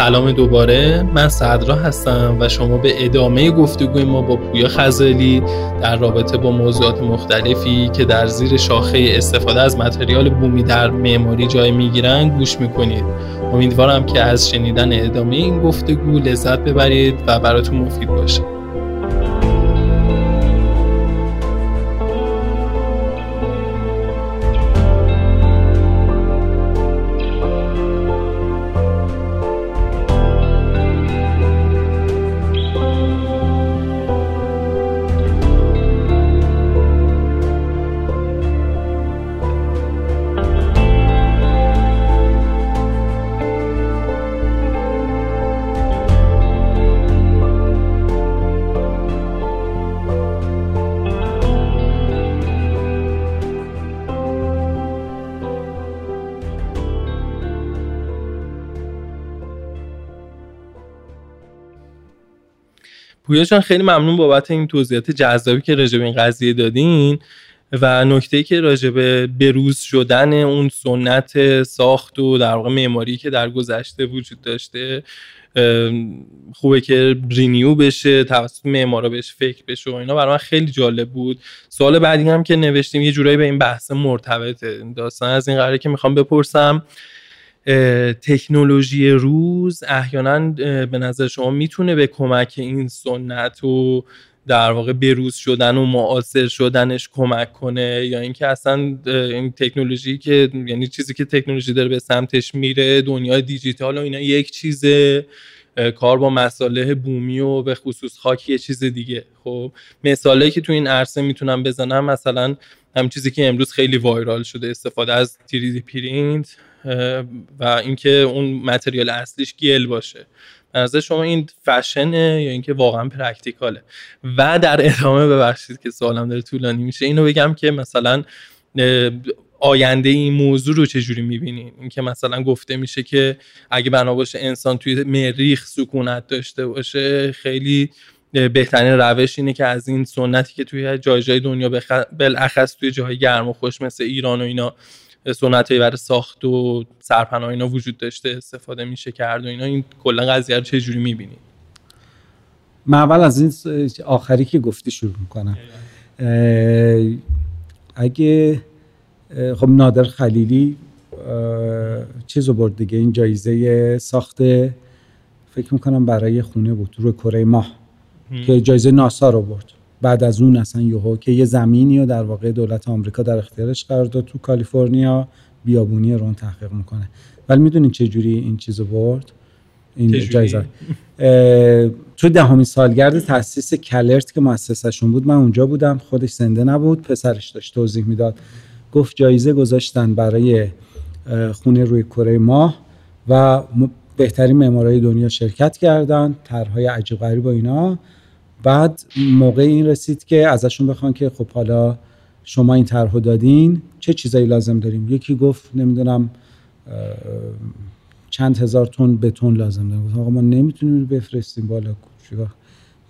سلام دوباره. من صدرا هستم و شما به ادامه گفتگوی ما با پویا خزالی در رابطه با موضوعات مختلفی که در زیر شاخه استفاده از متریال بومی در معماری جای می‌گیرن گوش می‌کنید. امیدوارم که از شنیدن ادامه این گفتگو لذت ببرید و براتون مفید باشه. پویا جان خیلی ممنون بابت این توضیحات جذابی که راجع به این قضیه دادین و نکته که راجع به بروز شدن اون سنت ساخت و در واقع معماری که در گذشته وجود داشته خوبه که رینیو بشه توسط معمارا بهش فکر بشه و اینا برای من خیلی جالب بود. سوال بعدی هم که نوشتیم یه جورایی به این بحث مرتبطه. داستان از این قراره که می‌خوام بپرسم. تکنولوژی روز احیانا به نظر شما می‌تونه به کمک این سنت و در واقع بروز شدن و معاصر شدنش کمک کنه؟ یا اینکه اصلا این تکنولوژی که یعنی چیزی که تکنولوژی داره به سمتش میره دنیای دیجیتال و اینا یک چیز کار با مساله بومی و به خصوص خاک یه چیز دیگه. خب مثالی که تو این عرصه می‌تونم بزنم مثلا هم چیزی که امروز خیلی وایرال شده استفاده از 3D پرینت و اینکه اون متریال اصلیش گل باشه. از شما این فشنه یا اینکه واقعا پرکتیکاله؟ و در ادامه ببخشید که سوالم داره طولانی میشه اینو بگم که مثلا آینده این موضوع رو چجوری می‌بینین اینکه مثلا گفته میشه که اگه بنا باشه انسان توی مریخ سکونت داشته باشه خیلی بهترین روش اینه که از این سنتی که توی جای جای دنیا بالاخص توی جاهای گرم و خوش مثل ایران و اینا سنت برای ساخت و سرپناه اینا وجود داشته استفاده میشه کرد و اینا این کلا قضیه رو چه جوری می‌بینید من اول از این آخری که گفتی شروع می‌کنم. اگه خب نادر خلیلی چیز رو برد دیگه این جایزه ساخت فکر می‌کنم برای خونه بود روی کره ماه که جایزه ناسا رو برد. بعد از اون اصلا یوهو که یه زمینی رو در واقع دولت آمریکا در اختیارش قرار داد تو کالیفرنیا بیابونی رو تحقیق می‌کنه. ولی می‌دونین چه جوری این چیزو برد؟ این جایزه. تو دهمین سالگرد تاسیس کلرت که مؤسسشون بود من اونجا بودم خودش زنده نبود پسرش داشت توضیح می‌داد. گفت جایزه گذاشتن برای خونه روی کره ماه و بهترین معمارای دنیا شرکت کردن طرحهای عجیب غریب و اینا. بعد موقع این رسید که ازشون بخوان که خب حالا شما این طرح دادین چه چیزایی لازم داریم؟ یکی گفت نمی‌دونم چند هزار تن بتون لازم داریم. آقا ما نمی‌تونیم بفرستیم بالا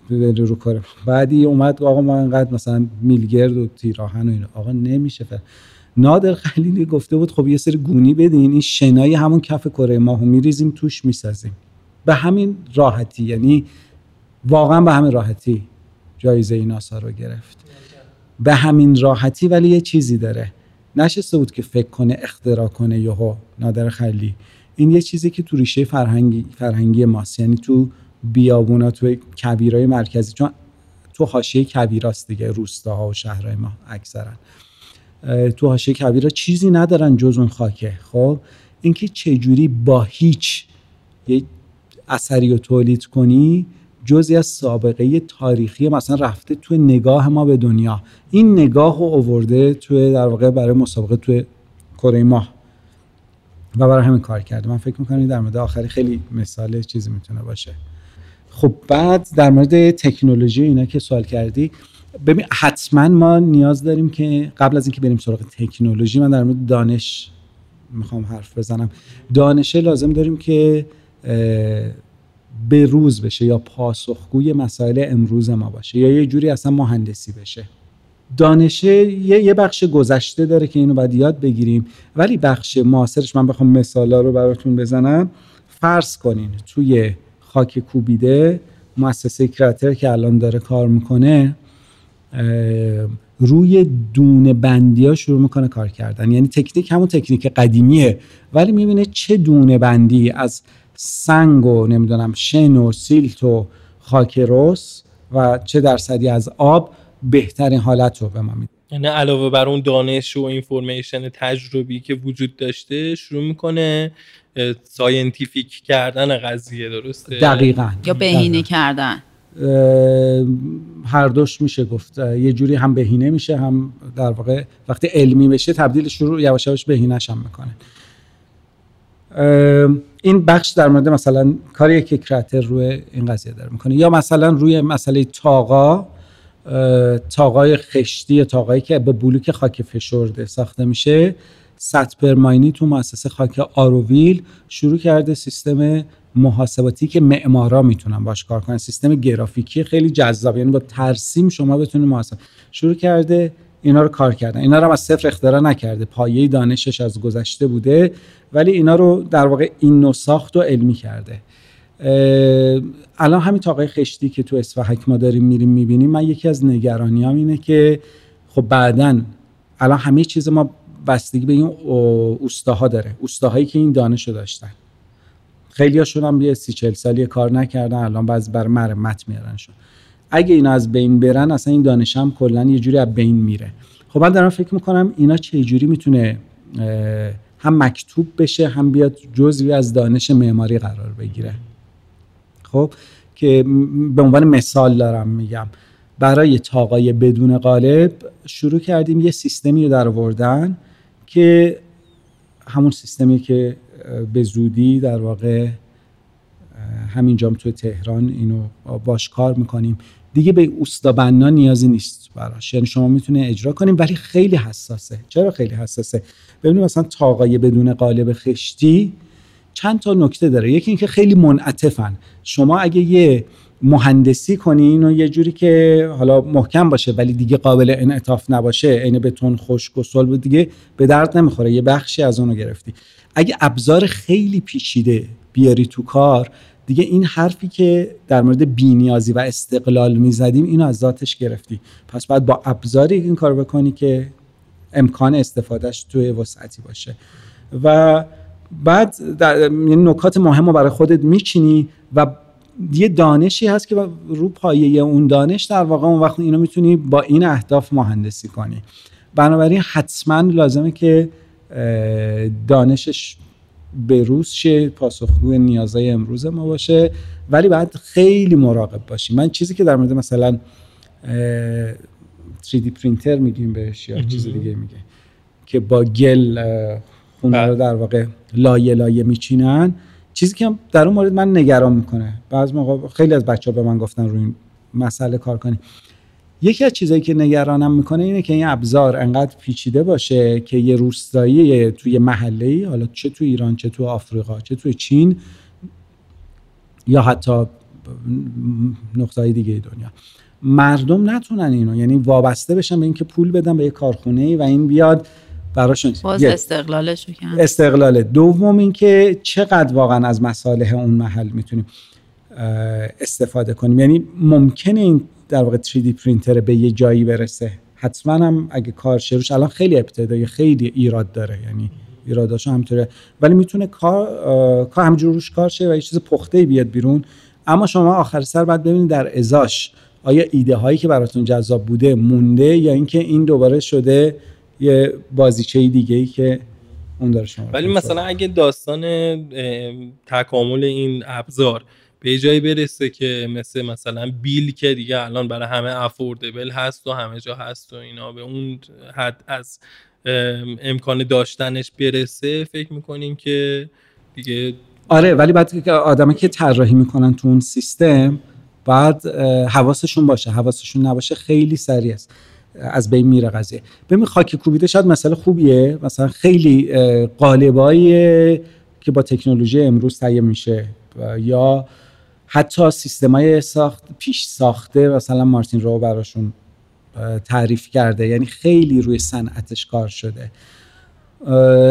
رو کار. بعدی اومد آقا ما انقدر مثلا میلگرد و تیراهن و اینا. آقا نمیشه فر. نادر خلیلی گفته بود خب یه سری گونی بدین این شنای همون کف کره ماهو میریزیم توش می‌سازیم. به همین راحتی. یعنی واقعا به همین راحتی جایزه ناسا رو گرفت. به همین راحتی ولی یه چیزی داره. نشسته بود که فکر کنه اختراع کنه یهو نادر خلی. این یه چیزی که تو ریشه فرهنگی فرهنگی ماست. یعنی تو بیابونا تو کویرای مرکزی. چون تو حاشیه کویراست دیگه روستاها و شهرهای ما اکثرا. تو حاشیه کویرا چیزی ندارن جز اون خاکه. خب اینکه چجوری با هیچ یه اثری رو تولید کنی جزی از سابقه تاریخی مثلا رفته توی نگاه ما به دنیا. این نگاه رو اوورده توی در واقع برای مسابقه توی کره ماه. و برای همین کار کرده. من فکر می‌کنم در مورد آخری خیلی مثال چیزی می‌تونه باشه. خب بعد در مورد تکنولوژی اینا که سوال کردی ببین حتما ما نیاز داریم که قبل از اینکه بریم سراغ تکنولوژی من در مورد دانش می‌خوام حرف بزنم. دانشه لازم داریم که به روز بشه یا پاسخگوی مسائل امروز ما باشه یا یه جوری اصلا مهندسی بشه. دانشه یه بخش گذشته داره که اینو باید یاد بگیریم. ولی بخش معاصرش من بخوام مثالا رو براتون بزنم. فرض کنین توی خاک کوبیده مؤسسه کراتر که الان داره کار می‌کنه روی دونه بندی ها شروع می‌کنه کار کردن. یعنی تکنیک همون تکنیک قدیمیه. ولی می‌بینه چه دونه بندی از سنگ و نمی‌دونم شن و سیلت و خاک رس و چه درصدی از آب بهترین حالت رو به ما میده. یعنی علاوه بر اون دانش و information تجربی که وجود داشته شروع می‌کنه scientific کردن قضیه درسته؟ دقیقا. یا بهینه کردن؟ هر دوش میشه گفت. یه جوری هم بهینه میشه هم در واقع وقتی علمی بشه تبدیل شروع یواش یواش بهینهش هم می‌کنه. این بخش در مورد مثلا کاری که کراتر روی این قضیه داره می‌کنه یا مثلا روی مسئله تاقا تاقای خشتی یا تاقایی که به بلوک خاک فشرده ساخته میشه ستپرماینی تو مؤسسه خاک آروویل شروع کرده سیستم محاسباتی که معمارا می‌تونن باش کار کنن. سیستم گرافیکی خیلی جذاب یعنی با ترسیم شما بتونید محاسبه شروع کرده اینا رو کار کردن. اینا رو هم از صفر اختراع نکرده. پایه دانشش از گذشته بوده ولی اینا رو در واقع این نو ساخت و علمی کرده. الان همین تاقای خشتی که تو اسفحک ما داریم میریم می‌بینیم من یکی از نگرانیام اینه که خب بعدا الان همه چیز ما بستگی به این اوستاها داره. اوستاهایی که این دانش رو داشتن. خیلی هاشون هم یه سی چل سالی کار نکردن الان بعض بر مرمت میارنشون. اگه اینا از بین برن اصلا این دانش هم کلا یه جوری از بین میره. خب من دارم فکر می‌کنم اینا چه جوری می‌تونه هم مکتوب بشه هم بیاد جزوی از دانش معماری قرار بگیره. خب که به عنوان مثال دارم میگم. برای تاقای بدون قالب شروع کردیم یه سیستمی رو در آوردن که همون سیستمی که به زودی در واقع همینجام تو تهران اینو باش کار می‌کنیم. دیگه به بنا نیازی نیست براش. یعنی شما می‌تونه اجرا کنیم ولی خیلی حساسه. چرا خیلی حساسه؟ ببینید مثلا تاقای بدون قالب خشتی چند تا نکته داره. یکی اینکه خیلی منعطفن. شما اگه یه مهندسی کنین و یه جوری که حالا محکم باشه ولی دیگه قابل انعطاف نباشه عین بتون خشک و صلب دیگه به درد نمی‌خوره. یه بخشی از اونو گرفتی. اگه ابزار خیلی پیچیده بیاری تو کار دیگه این حرفی که در مورد بینیازی و استقلال می‌زدیم اینو از ذاتش گرفتی. پس باید با ابزاری این کار بکنی که امکان استفادهش توی وسعتی باشه. و بعد یعنی نکات مهم رو برای خودت میچینی و یه دانشی هست که رو پایه اون دانش در واقع اون وقت اینو می‌تونی با این اهداف مهندسی کنی. بنابراین حتما لازمه که دانشش به روز شه پاسخگوی نیازهای امروز ما باشه. ولی باید خیلی مراقب باشیم. من چیزی که در مورد مثلا 3D پرینتر میگیم بهش یا چیز دیگه میگه که با گل خونه رو در واقع لایه لایه میچینن. چیزی که در اون مورد من نگران می‌کنه. بعض موقع خیلی از بچه ها به من گفتن روی این مسئله کار کنیم یکی از چیزایی که نگرانم می‌کنه اینه که این ابزار انقدر پیچیده باشه که یه روستایی توی محله ای حالا چه تو ایران چه تو آفریقا چه تو چین یا حتی نقطه دیگه دنیا. مردم نتونن اینو یعنی وابسته بشن به اینکه پول بدن به یه کارخونه و این بیاد براشون باز استقلالش استقلال دوم اینکه چقدر واقعا از مصالح اون محل می‌تونیم استفاده کنیم. یعنی ممکنه این در واقع 3D پرینتر به یه جایی برسه. حتما هم اگه کار شروعش الان خیلی ابتدایی خیلی ایراد داره یعنی ایراداشو همینطوره. ولی می‌تونه کار کار همجور روش کار شه و یه چیز پخته بیاد بیرون. اما شما آخر سر باید ببینید در ازاش آیا ایده هایی که براتون جذاب بوده مونده یا اینکه این دوباره شده یه بازیچه دیگه ای که اون داره شما ولی مثلا اگه داستان تکامل این ابزار به جایی برسه که مثل مثلا بیل که دیگه الان برای همه افوردبل هست و همه جا هست و اینا به اون حد از امکان داشتنش برسه فکر می‌کنیم که دیگه آره ولی بعد که آدمه که طراحی می‌کنن تو اون سیستم بعد حواسشون باشه. حواسشون نباشه خیلی سریع است. از بین میره قضیه. ببین خاک کوبیده شاید مسئله خوبیه. مثلا خیلی قالبایی که با تکنولوژی امروز تهیه میشه. یا حتی های ساخت پیش ساخته مثلا مارتین رو براشون تعریف کرده. یعنی خیلی روی صنعتش کار شده.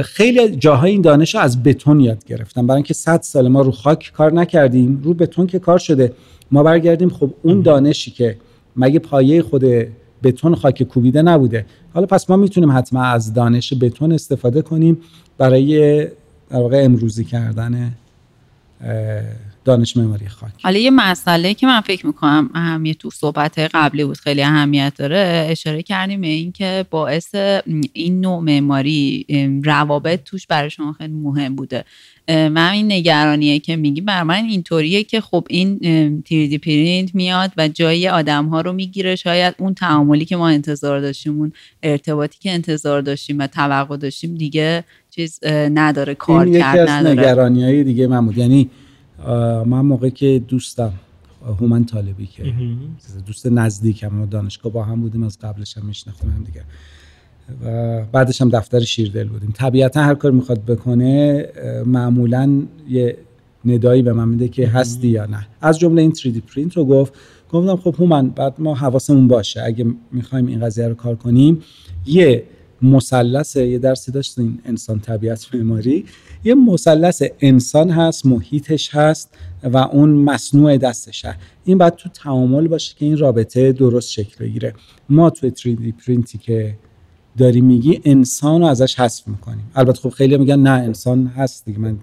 خیلی جاهای این دانش رو از بتون یاد گرفتم. برای اینکه 100 سال ما رو خاک کار نکردیم رو بتون که کار شده. ما برگردیم خب اون دانشی که مگه پایه خود بتون خاک کوبیده نبوده. حالا پس ما می‌تونیم حتما از دانش بتون استفاده کنیم برای در واقع امروزی کردن دانش معماری خاک. حالا یه مسئله که من فکر می‌کنم اهمیت تو صحبت قبلی بود خیلی اهمیت داره اشاره کردیم به این که باعث این نوع معماری روابط توش برای شما خیلی مهم بوده. من این نگرانیه که میگی بر من اینطوریه که خب این تیریدی پرینت میاد و جای آدم ها رو می‌گیره شاید اون تعاملی که ما انتظار داشتیم اون ارتباطی که انتظار داشتیم و توقع داشتیم دیگه چیز نداره کار این کرد یکی از نگرانی های دیگه من بود یعنی من موقع که دوستم هومن طالبی که دوست نزدیکم و دانشگاه با هم بودیم از قبلش هم میشناختیم هم دیگه. و بعدش هم دفتر شیردل بودیم. طبیعتا هر کار می‌خواد بکنه معمولا یه ندایی به من میده که هستی یا نه. از جمله این 3D پرینت رو گفت گفتم خب هومن بعد ما حواسمون باشه. اگه می‌خوایم این قضیه رو کار کنیم یه مثلث یه درسی داشتیم انسان طبیعت معماری. یه مثلث انسان هست محیطش هست و اون مصنوع دستش هست این باید تو تعامل باشه که این رابطه درست شکل بگیره. ما تو 3D پرینتی که داری میگی انسان رو ازش حذف می‌کنیم. البته خب خیلی میگن نه انسان هست دیگه. من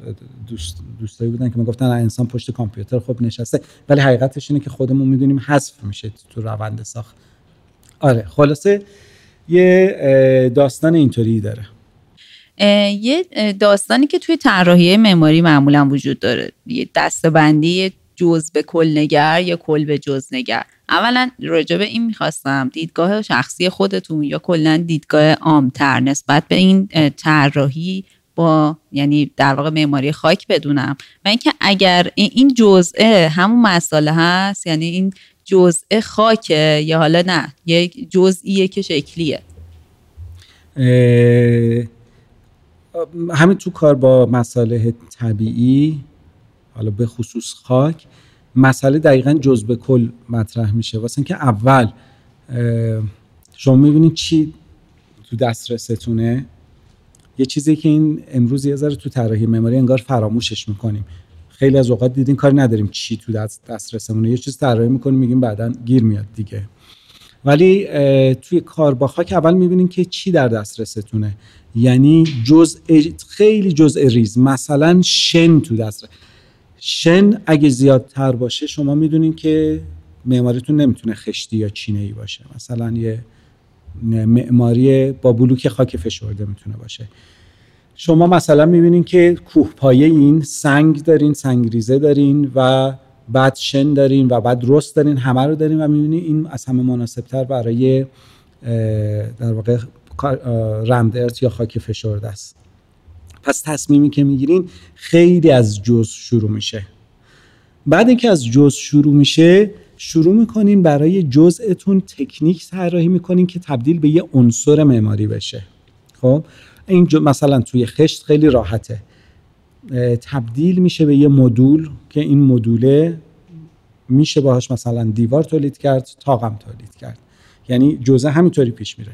دوست دوستایی بودن که می‌گفتن نه انسان پشت کامپیوتر خب نشسته. ولی حقیقتش اینه که خودمون می‌دونیم حذف میشه تو روند ساخت. آره خلاصه یه داستان اینطوری داره. یه داستانی که توی طراحی معماری معمولا وجود داره. یه دستبندی جز به کلنگر یا کل به جزنگر اولا راجع به این می‌خواستم دیدگاه شخصی خودتون یا کلا دیدگاه عامتر نسبت به این طراحی با یعنی در واقع معماری خاک بدونم. و اینکه اگر این جزءه همون مسئله هست یعنی این جزء خاکه یا حالا نه یک جزئیه که شکلیه. همین تو کار با مساله طبیعی حالا به خصوص خاک مسئله دقیقا جز به کل مطرح میشه. واسه اینکه اول شما می‌بینید چی تو دسترستونه؟ یه چیزی که این امروز یه ذره تو طراحی معماری انگار فراموشش می‌کنیم. خیلی از اوقات دیدین کاری نداریم چی تو دست دسترسمونه. یه چیز طراحی می‌کنیم میگیم بعدا گیر میاد دیگه. ولی توی کار با خاک اول می‌بینیم که چی در دسترستونه. یعنی جزء خیلی جزء ریز. مثلا شن تو دست شن اگه زیادتر باشه شما می‌دونین که معماریتون نمی‌تونه خشتی یا چینه ای باشه. مثلا یه معماری با بلوک خاک فشرده می‌تونه باشه. شما مثلا می‌بینین که کوه پایه این سنگ دارین سنگریزه دارین و بعد شن دارین و بعد رست دارین همه رو دارین و می‌بینین این از همه مناسبتر برای در واقع رمد یا خاک فشرده است. پس تصمیمی که می‌گیرین خیلی از جز شروع میشه. بعد اینکه از جز شروع میشه شروع می‌کنین برای جزءتون تکنیک طراحی می‌کنین که تبدیل به یه عنصر معماری بشه. خب؟ این مثلا توی خشت خیلی راحته. تبدیل میشه به یه مدول که این مدوله میشه باهاش مثلا دیوار تولید کرد تاقم تولید کرد. یعنی جزء همینطوری پیش میره.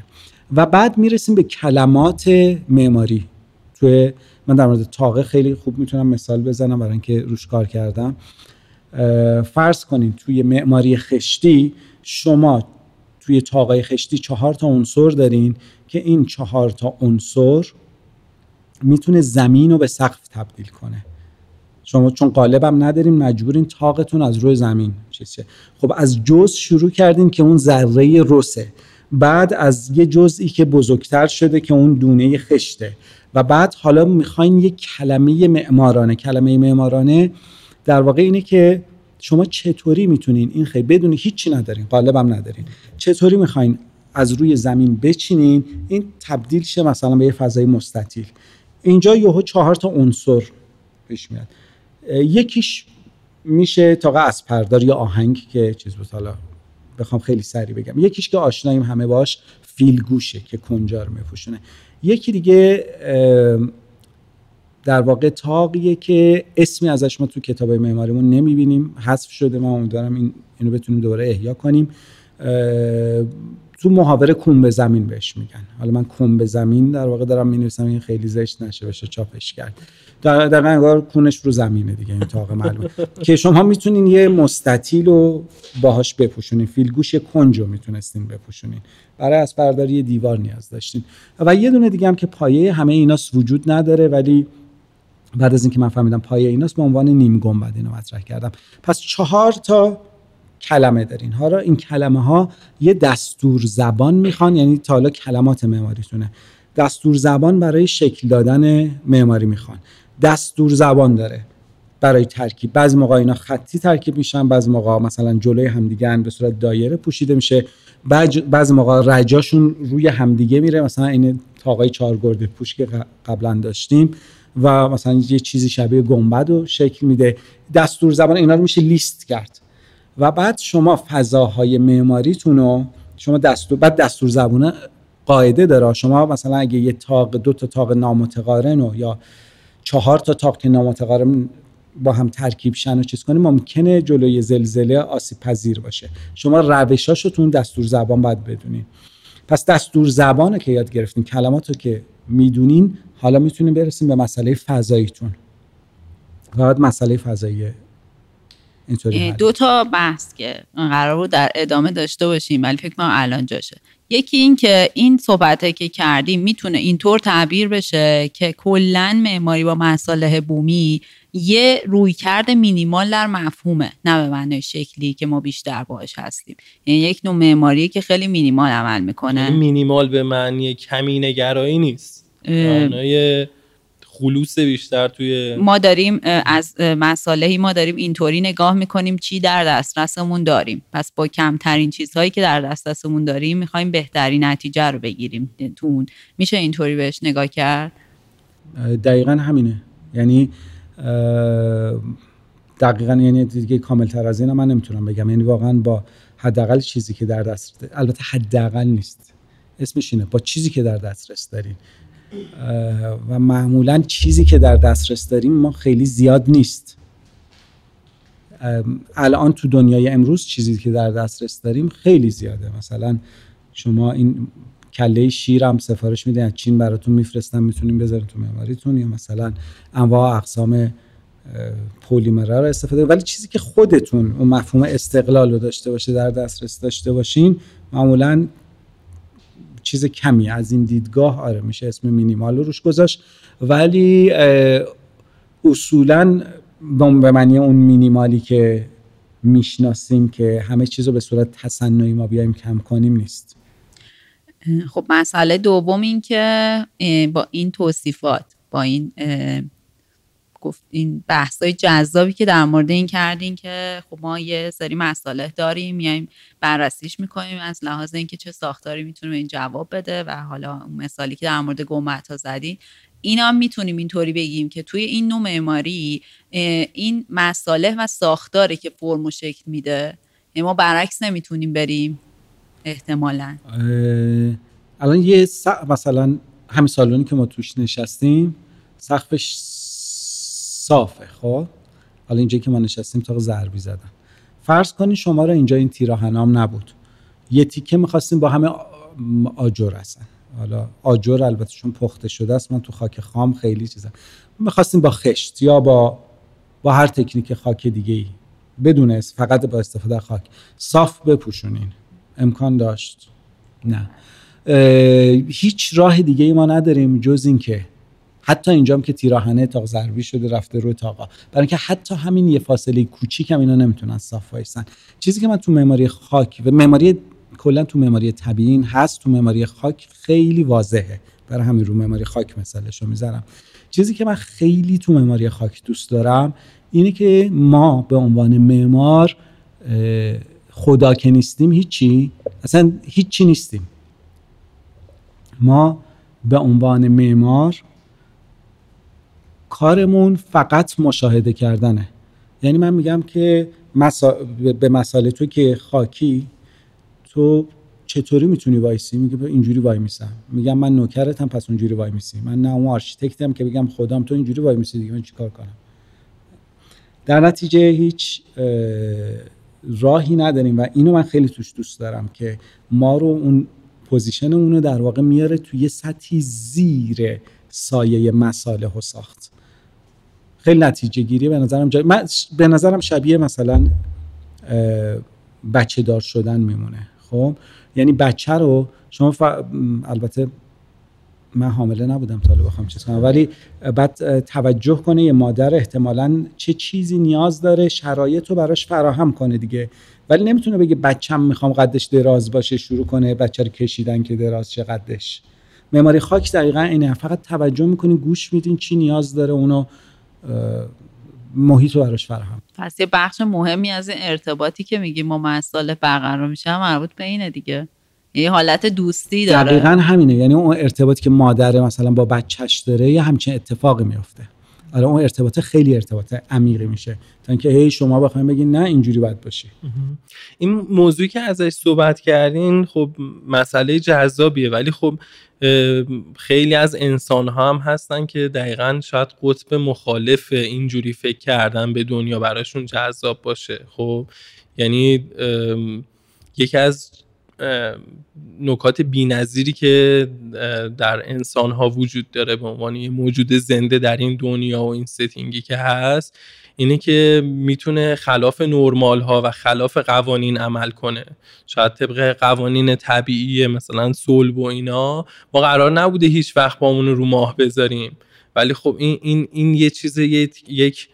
و بعد می‌رسیم به کلمات معماری. توی من در مورد تاقه خیلی خوب می‌تونم مثال بزنم برای اینکه روش کار کردم. فرض کنین توی معماری خشتی شما توی تاقه خشتی چهار تا عنصر دارین که این چهار تا عنصر می‌تونه زمین رو به سقف تبدیل کنه. شما چون قالبم نداریم مجبورین تاقتون از روی زمین چیزه خب از جز شروع کردین که اون ذره رسه. بعد از یه جزئی که بزرگتر شده که اون دونه خشته. و بعد حالا می‌خواین یه کلمه معمارانه. کلمه معمارانه در واقع اینه که شما چطوری می‌تونین این خیلی بدون هیچی ندارین قالبم ندارین. چطوری می‌خواین از روی زمین بچینین؟ این تبدیل شه مثلا به یه فضای مستطیل. اینجا یهو چهار تا عنصر پیش میاد. یکیش میشه تاقه اسپردار یا آهنگ که چیز بود حالا بخوام خیلی سریع بگم. یکیش که آشناییم همه باش فیلگوشه که کنجار میپوشونه یکی دیگه در واقع تاقیه که اسمی ازش ما تو کتاب معماریمون نمی‌بینیم. حذف شده ما امیدوارم این اینو بتونیم دوباره احیا کنیم. تو محاوره به زمین بهش میگن. حالا من به زمین در واقع دارم می‌نویسم این خیلی زشت نشه بشه چاپش کرد. در در انگار کونش رو زمینه دیگه این تاق معلومه. که شما می‌تونین یه مستطیل رو باهاش بپوشونین. فیلگوش کنج رو می‌تونستین بپوشونین. برای از برداری دیوار نیاز داشتین. و یه دونه دیگه هم که پایه همه ایناس وجود نداره ولی بعد از اینکه من فهمیدم پایه ایناست به عنوان نیم گنبد اینو مطرح کردم. پس چهار تا کلمه دارین. حالا این کلمه ها یه دستور زبان می‌خوان یعنی تا حالا کلمات معماریتونه. دستور زبان برای شکل دادن معماری می‌خوان. دستور زبان داره برای ترکیب. بعضی موقع اینا خطی ترکیب میشن بعضی موقع مثلا جلوی همدیگه به صورت دایره پوشیده میشه. بعضی موقع رجاشون روی همدیگه میره. مثلا این تاقای چهارگرده پوش که قبلا داشتیم. و مثلا یه چیزی شبیه گنبد رو شکل میده. دستور زبان اینا رو میشه لیست کرد. و بعد شما فضاهای معماریتون رو شما دستور بعد دستور زبونه قاعده داره. شما مثلا اگه یه تاق دو تا تاق نامتقارن و یا چهار تا تاق که نامتقارن با هم ترکیب شن و چیز کنیم ممکنه جلوی زلزله آسیب پذیر باشه. شما روشاشو تو دستور زبان باید بدونین. پس دستور زبانه که یاد گرفتین کلماتو که می‌دونین حالا می‌تونیم برسیم به مسئله فضاییتون. باید مسئله فضایی دو تا بحث که قرار بود در ادامه داشته باشیم ولی فکر کنم الان جاشه. یکی این که این صحبت که کردیم می‌تونه اینطور تعبیر بشه که کلا معماری با مصالح بومی یه رویکرد مینیمال در مفهومه نه به معنای شکلی که ما بیشتر باهاش هستیم. یعنی یک نوع معماری که خیلی مینیمال عمل می‌کنه. یعنی مینیمال به معنی کمی نگرایی نیست. معنای خلوص بیشتر توی ما داریم از مسالهی ما داریم اینطوری نگاه می‌کنیم چی در دسترسمون داریم. پس با کمترین چیزهایی که در دسترسمون داریم می‌خوایم بهترین نتیجه رو بگیریم تو میشه اینطوری بهش نگاه کرد؟ دقیقا همینه. یعنی دقیقا یعنی دیگه کامل تر از این من نمی‌تونم بگم. یعنی واقعا با حداقل چیزی که در دست البته حداقل نیست. اسمش اینه با چیزی که در دسترس دارین. و معمولا چیزی که در دسترس داریم ما خیلی زیاد نیست. الان تو دنیای امروز چیزی که در دسترس داریم خیلی زیاده. مثلا شما این کله شیر هم سفارش میدین از چین براتون میفرستن می‌تونیم بذارین تو معماریتون. یا مثلا انواع اقسام پلیمرها رو استفاده ولی چیزی که خودتون اون مفهوم استقلال رو داشته باشه در دسترس داشته باشین معمولا چیز کمی از این دیدگاه آره میشه اسم مینیمال رو روش گذاشت. ولی اصولا به معنی اون مینیمالی که می‌شناسیم که همه چیز رو به صورت تصنعی ما بیایم کم کنیم نیست. خب مسئله دوم این که با این توصیفات با این گفت این بحث های جذابی که در مورد این کردین که خب ما یه سری مسائل داریم میایم بررسیش می‌کنیم از لحاظ اینکه چه ساختاری می‌تونه این جواب بده و حالا مثالی که در مورد گمت ها زدین اینا می‌تونیم اینطوری بگیم که توی این نوع معماری این مساله و ساختاره که فرم و شکل میده ما برعکس نمی‌تونیم بریم احتمالا. الان یه مثلا همین سالونی که ما توش نشستیم سقفش صافه خب؟ حالا اینجا که ما نشستیم تا ضربی زدن. فرض کنید شما را اینجا این تیراهنام نبود. یه تیکه می‌خواستیم با همه آجر هستن. حالا آجر البته چون پخته شده است من تو خاک خام خیلی چیزا. می‌خواستیم با خشت یا با با هر تکنیک خاک دیگه ای بدون فقط با استفاده خاک. صاف بپوشونین. امکان داشت. نه. هیچ راه دیگه ای ما نداریم جز اینکه حتی اینجام که تیراهنه تاق ضربی شده رفته روی تاقا برای اینکه حتی همین یه فاصله کوچیک هم اینا نمی‌تونن صاف وایسن. چیزی که من تو معماری خاک و معماری کلا تو معماری طبیعی هست تو معماری خاک خیلی واضحه. برای همین رو معماری خاک مثالش رو می‌ذارم. چیزی که من خیلی تو معماری خاک دوست دارم اینه که ما به عنوان معمار خدا که نیستیم هیچی اصلا هیچی نیستیم. ما به عنوان معمار کارمون فقط مشاهده کردنه. یعنی من میگم که به مصالح تو که خاکی تو چطوری می‌تونی وایسی؟ میگه اینجوری وای میسم میگم من نوکرتم پس اونجوری وای میسی من نه اون architect م که بگم خودم تو اینجوری وای میسی دیگه من چیکار کنم؟ در نتیجه هیچ راهی نداریم و اینو من خیلی توش دوست دارم که ما رو اون position اونو در واقع میاره توی یه سطحی زیر سایه مصالح و ساخت. خیلی نتیجه گیری به نظرم. جای من به نظرم شبیه مثلا بچه دار شدن میمونه. خب؟ یعنی بچه رو شما ف... البته من حامله نبودم تا بخوام چیز کنم. ولی بعد توجه کنه یه مادر احتمالا چه چیزی نیاز داره شرایط رو براش فراهم کنه دیگه. ولی نمی‌تونه بگه بچم می‌خوام قدش دراز باشه شروع کنه بچه رو کشیدن که دراز چه قدش. معماری خاک دقیقا اینه. فقط توجه می‌کنین گوش میدین چی نیاز داره اونو محیط رو براش فراهم پس یه بخش مهمی از این ارتباطی که میگیم ما مسئله برقرار میشه مربوط به اینه دیگه. یه حالت دوستی داره. دقیقا همینه. یعنی اون ارتباطی که مادر مثلا با بچهش داره یه همچین اتفاقی میفته. آره اون ارتباط خیلی ارتباط عمیقی میشه تا اینکه هی شما بخواید بگین نه اینجوری باید باشی این موضوعی که ازش صحبت کردین خب مسئله جذابیه ولی خب خیلی از انسان ها هم هستن که دقیقا شاید قطب مخالف اینجوری فکر کردن به دنیا براشون جذاب باشه. خب یعنی یکی از نکات بینظیری که در انسان ها وجود داره به عنوان یه موجود زنده در این دنیا و این ستینگی که هست اینه که می‌تونه خلاف نرمال ها و خلاف قوانین عمل کنه. شاید طبق قوانین طبیعی مثلا صلب و اینا ما قرار نبوده هیچ وقت با رو ماه بذاریم. ولی خب این, این, این یه چیز یک,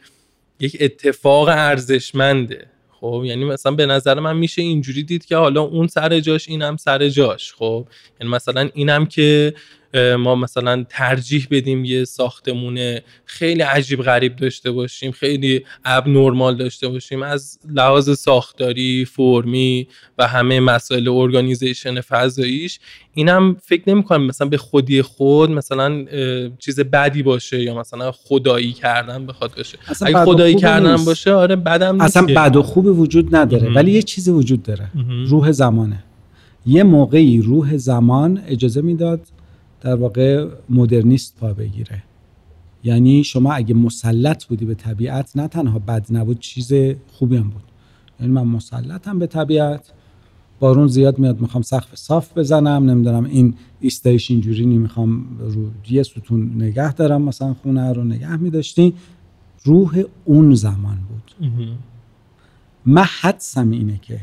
یک اتفاق ارزشمنده. خب یعنی مثلا به نظر من میشه اینجوری دید که حالا اون سر جاش اینم سر جاش خب؟ یعنی مثلا اینم که ما مثلا ترجیح بدیم یه ساختمون خیلی عجیب غریب داشته باشیم خیلی اب نرمال داشته باشیم. از لحاظ ساختاری فرمی و همه مسائل ارگانیزیشن فضاییش اینم فکر نمی کنم مثلا به خودی خود مثلا چیز بدی باشه یا مثلا خدایی کردن بخواد باشه. اگه خدایی کردن باشه آره بدم اصلا بد و خوب وجود نداره ولی یه چیزی وجود داره. روح زمانه. یه موقعی روح زمان اجازه می‌داد در واقع مدرنیست پا بگیره. یعنی شما اگه مسلط بودی به طبیعت نه تنها بد نبود چیز خوبی هم بود. یعنی من مسلطم به طبیعت بارون زیاد میاد می‌خوام سقف صاف بزنم نمی‌دونم این ایستایش اینجوری نمی‌خوام رو یه ستون نگه دارم مثلا خونه رو نگه میداشتی. روح اون زمان بود. من حدسم اینه که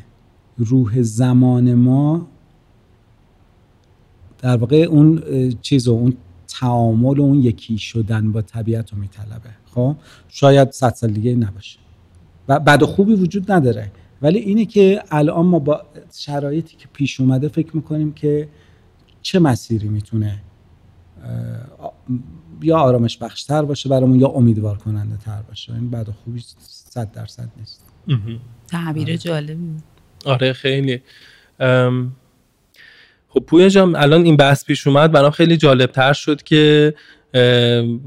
روح زمان ما در واقع اون چیز و اون تعامل و اون یکی شدن با طبیعت رو میطلبه. خب؟ شاید صد سال دیگه نباشه. و بد و خوبی وجود نداره. ولی اینه که الان ما با شرایطی که پیش اومده فکر می‌کنیم که چه مسیری می‌تونه یا آرامش بخشتر باشه برامون یا امیدوار کننده تر باشه. این بد و خوبی صد درصد نیست. تعبیر آره. جالبی آره خیلی. خب پویا جان الان این بحث پیش اومد برام خیلی جالب تر شد که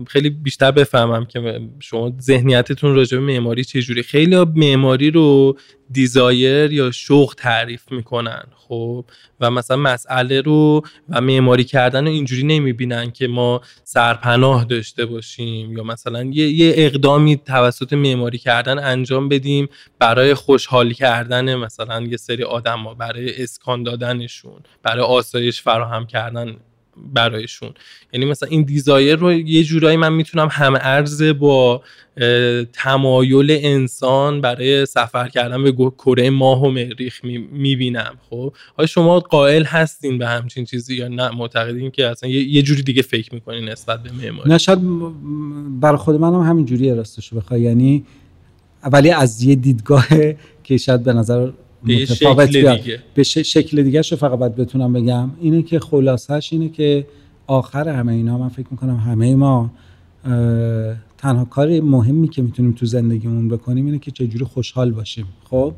خیلی بیشتر بفهمم که شما ذهنیتتون راجع به معماری چجوری خیلی معماری رو دیزایر یا شوق تعریف می‌کنن خب؟ و مثلا مسئله رو و معماری کردن رو اینجوری نمی‌بینن که ما سرپناه داشته باشیم یا مثلا یه, یه اقدامی توسط معماری کردن انجام بدیم برای خوشحال کردن مثلا یه سری آدم ها برای اسکان دادنشون برای آسایش فراهم کردن. برایشون. یعنی مثلا این دیزایر رو یه جورایی من می‌تونم هم ارزه با تمایل انسان برای سفر کردن به کره ماه و مریخ می‌بینم خب؟ آیا شما قائل هستین به همچین چیزی یا نه؟ معتقدین که اصلا یه جوری دیگه فکر می‌کنین نسبت به معماری؟ نه شاید برای خود منم همین جوری راستش بخوای. یعنی ولی از یه دیدگاه که شاید به نظر متفاوت دیگه. به شکل دیگه شو فقط باید بتونم بگم. اینه که خلاصش اینه که آخر همه اینا من فکر می‌کنم همه ما تنها کار مهمی که می‌تونیم تو زندگیمون بکنیم اینه که چجوری خوشحال باشیم. خب؟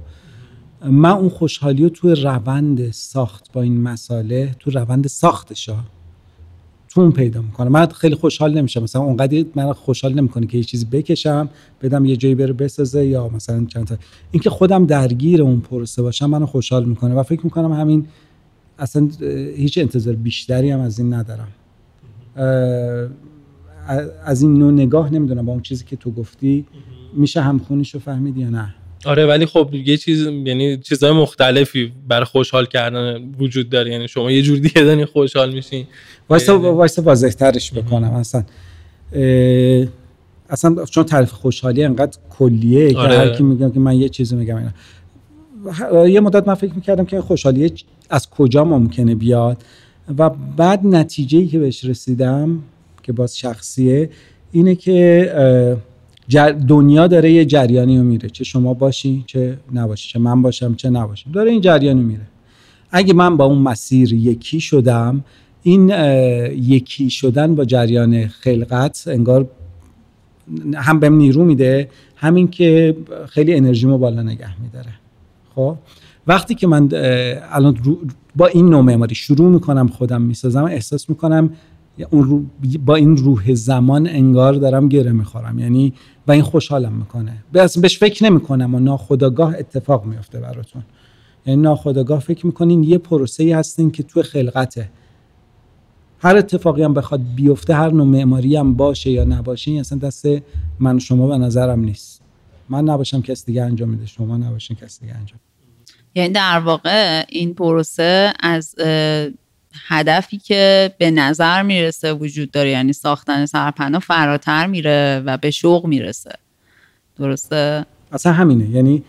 من اون خوشحالی رو تو روند ساخت با این مساله تو روند ساختش اون پیدا می‌کنه. من خیلی خوشحال نمیشم. مثلا اونقدر من خوشحال نمی‌کنه که یه چیزی بکشم بدم یه جایی بره بسازه یا مثلا چند تا. اینکه خودم درگیر اون پروسه باشم منو خوشحال می‌کنه و فکر می‌کنم همین اصلا هیچ انتظار بیشتری هم از این ندارم. از این نوع نگاه نمی‌دونم با اون چیزی که تو گفتی میشه همخونیشو فهمید یا نه. آره ولی خب یه چیز یعنی چیزهای مختلفی برای خوشحال کردن وجود داره. یعنی شما یه جور دیگه دارین خوشحال میشین. وایسا وایسا واضح ترش بکنم. اصلا اصلا چون تعریف خوشحالی انقدر کلیه آره. که هر کی میگم که من یه چیزی میگم اینا. یه مدت من فکر می‌کردم که خوشحالی از کجا ممکنه بیاد. و بعد نتیجه ای که بهش رسیدم که باز شخصیه اینه که دنیا داره یه جریانی رو میره چه شما باشی چه نباشی چه من باشم چه نباشم داره این جریانی میره. اگه من با اون مسیر یکی شدم این یکی شدن با جریان خلقت انگار هم بهم نیرو میده همین که خیلی انرژیمو بالا نگه میداره. خب؟ وقتی که من الان با این نوع معماری شروع می‌کنم خودم می‌سازم احساس می‌کنم اون با این روح زمان انگار دارم گره می‌خورم. یعنی و این خوشحالم می‌کنه. بهش فکر نمی‌کنم و ناخداگاه اتفاق میفته براتون. یعنی ناخداگاه فکر می‌کنین یه پروسه ای هستین که تو خلقته. هر اتفاقی هم بخواد بیفته هر نوع معماری هم باشه یا نباشه این اصلا دست من شما به نظرم نیست. من نباشم کس دیگه انجام میده شما نباشین کس دیگه انجام یعنی در واقع این پروسه از هدفی که به نظر می‌رسه وجود داره یعنی ساختن سرپناه فراتر میره و به شوق می‌رسه. درسته؟ اصلا همینه. یعنی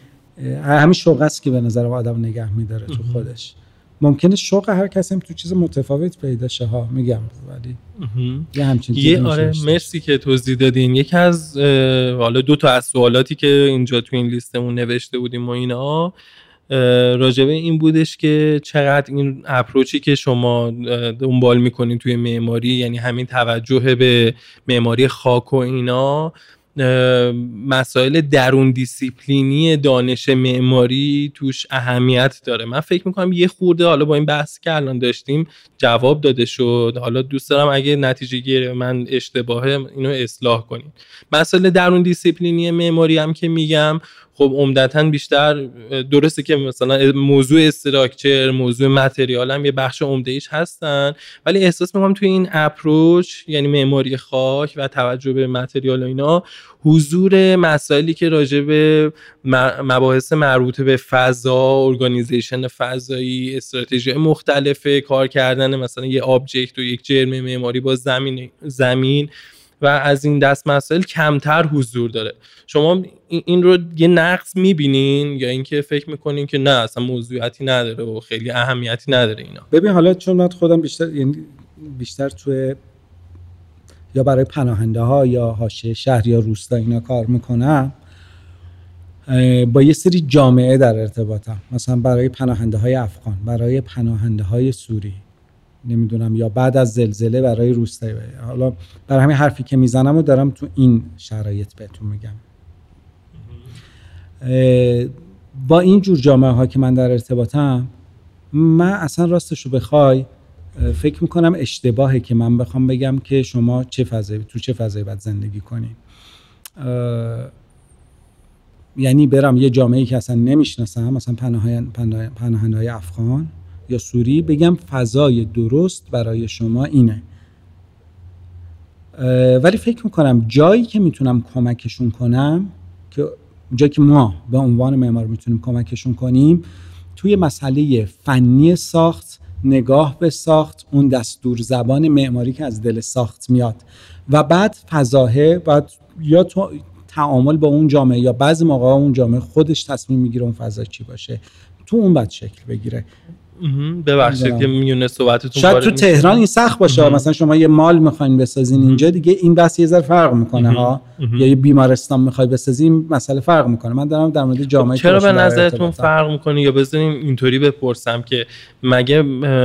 همین شوق است که به نظر آدم نگه میداره تو خودش. ممکنه شوق هر کسی تو چیز متفاوت پیدا شه ها میگم ولی یه همچین یه آره مرسی که توضیح دادین. یکی از حالا دو تا از سوالاتی که اینجا تو این لیستمون نوشته بودیم و اینا راجبه این بودش که چقدر این اپروچی که شما دنبال می‌کنین توی معماری یعنی همین توجه به معماری خاک و اینا مسائل درون دیسیپلینی دانش معماری توش اهمیت داره. من فکر می‌کنم یه خورده حالا با این بحث که الان داشتیم جواب داده شد. حالا دوست دارم اگه نتیجه گیری من اشتباهه اینو اصلاح کنیم. مسائل درون دیسیپلینی معماری هم که میگم خب عمدتا بیشتر درسته که مثلا موضوع structure موضوع material هم یه بخش عمده ایش هستن ولی احساس می‌کنم توی این approach یعنی معماری خاک و توجه به material و اینا حضور مسائلی که راجع به مباحث مربوط به فضا organization فضایی استراتژی مختلف کار کردن مثلا یه object و یک جرم معماری با زمین زمین و از این دست مسائل کمتر حضور داره. شما این رو یه نقص می‌بینین؟ یا اینکه فکر می‌کنین که نه اصلا موضوعیتی نداره و خیلی اهمیتی نداره اینا؟ ببین حالا چون من خودم بیشتر یعنی بیشتر توی یا برای پناهنده ها یا حاشیه شهر یا روستا اینا کار می‌کنم با یه سری جامعه در ارتباطم. مثلا برای پناهنده های افغان برای پناهنده های سوری. نمی‌دونم یا بعد از زلزله برای روستایی. حالا برای همین حرفی که می‌زنم و دارم تو این شرایط بهتون میگم. با این جور جامعه ها که من در ارتباطم من اصلا راستش رو بخوای فکر می‌کنم اشتباهه که من بخوام بگم که شما چه فضایی تو چه فضایی باید زندگی کنی. یعنی برم یه جامعه که اصلا نمی‌شناسم مثلا پناهنده های افغان. یا سوری بگم فضای درست برای شما اینه. ولی فکر می‌کنم جایی که می‌تونم کمکشون کنم که جایی که ما به عنوان معمار می‌تونیم کمکشون کنیم توی مسئله فنی ساخت نگاه به ساخت اون دستور زبان معماری که از دل ساخت میاد. و بعد فضاهه بعد یا تو تعامل با اون جامعه یا بعضی موقع اون جامعه خودش تصمیم می‌گیره اون فضا چی باشه. تو اون بعد شکل بگیره. ببخشید که میونه صحبتتون شاید تو تهران این سخت باشه مثلا شما یه مال می‌خواین بسازین اینجا دیگه این بس یه ذره فرق می‌کنه ها؟ یا یه بیمارستان می‌خوای بسازین مسئله فرق می‌کنه. من دارم در مورد جامعه چرا به نظرتون فرق می‌کنه؟ یا بذاریم اینطوری بپرسم که مگه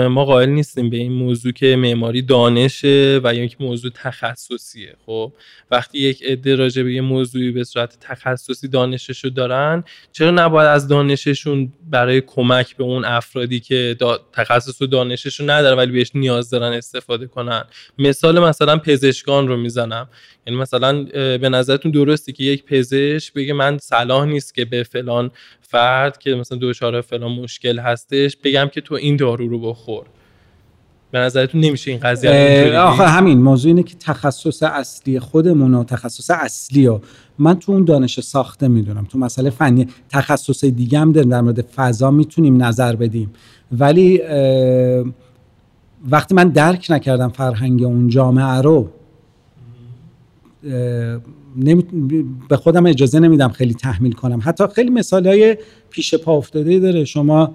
ما قائل نیستیم به این موضوع که معماری دانشه و یا یک موضوع تخصصیه. خب وقتی یک عده راجع به یه موضوعی به صورت تخصصی دانششو دارن چرا نباید از دانششون برای کمک به اون افرادی که تخصص و دانششون ندارن ولی بهش نیاز دارن استفاده کنن. مثال مثلا پزشکان رو می‌زنم. یعنی مثلا به نظرتون درستی که یک پزشک بگه من صلاح نیست که به فلان فرد که مثلا دچار فلان مشکل هستش بگم که تو این دارو رو بخور. به نظرتون نمیشه این قضیه آخه همین موضوع اینه که تخصص اصلی خودمون و تخصص اصلی و من تو اون دانش ساخته می‌دونم تو مسئله فنی تخصص دیگه هم داریم در مورد فضا می‌تونیم نظر بدیم. ولی وقتی من درک نکردم فرهنگ اون جامعه رو به خودم اجازه نمیدم خیلی تحمیل کنم. حتی خیلی مثال های پیش پا افتاده داره. شما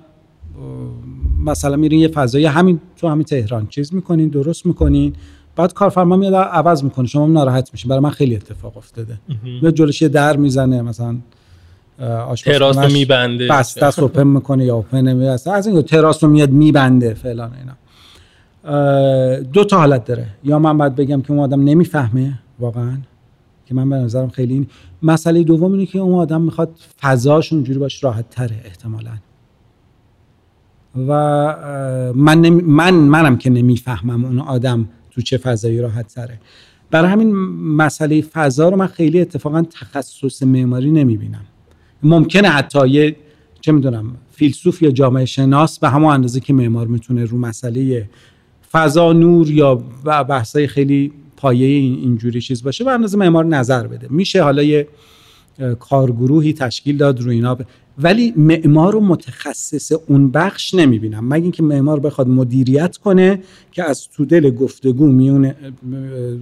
مثلا میرین یه فضای همین تو همین تهران چیز می‌کنین درست می‌کنین. بعد کارفرما میاد عوض می‌کنه. شما ناراحت میشین. برای من خیلی اتفاق افتاده. به جلوش یه در می‌زنه مثلا تراس رو میبنده. بسته اوپن می‌کنه یا اوپن نمیده از این تراس رو میاد میبنده فلان اینا. دو تا حالت داره. یا من باید بگم که اون آدم نمی‌فهمه واقعا که من به نظرم خیلی این مسئله دوم اینه که اون آدم می‌خواد فضاش اونجوری باش راحت تره احتمالا. و من, من منم که نمی‌فهمم اون آدم تو چه فضایی راحت تره برای همین مسئله فضا رو من خیلی اتفاقا تخصص معماری نمی‌بینم. ممکنه حتی یه چه می‌دونم فیلسوف یا جامعه شناس به همون اندازه که معمار می‌تونه رو مسئله فضا نور یا بحثای خیلی پایه اینجوری چیز باشه به اندازه معمار نظر بده. میشه حالا یه کارگروهی تشکیل داد رو اینا ولی معمار و متخصص اون بخش نمی‌بینم. مگه اینکه معمار بخواد مدیریت کنه که از تو دل گفتگو میون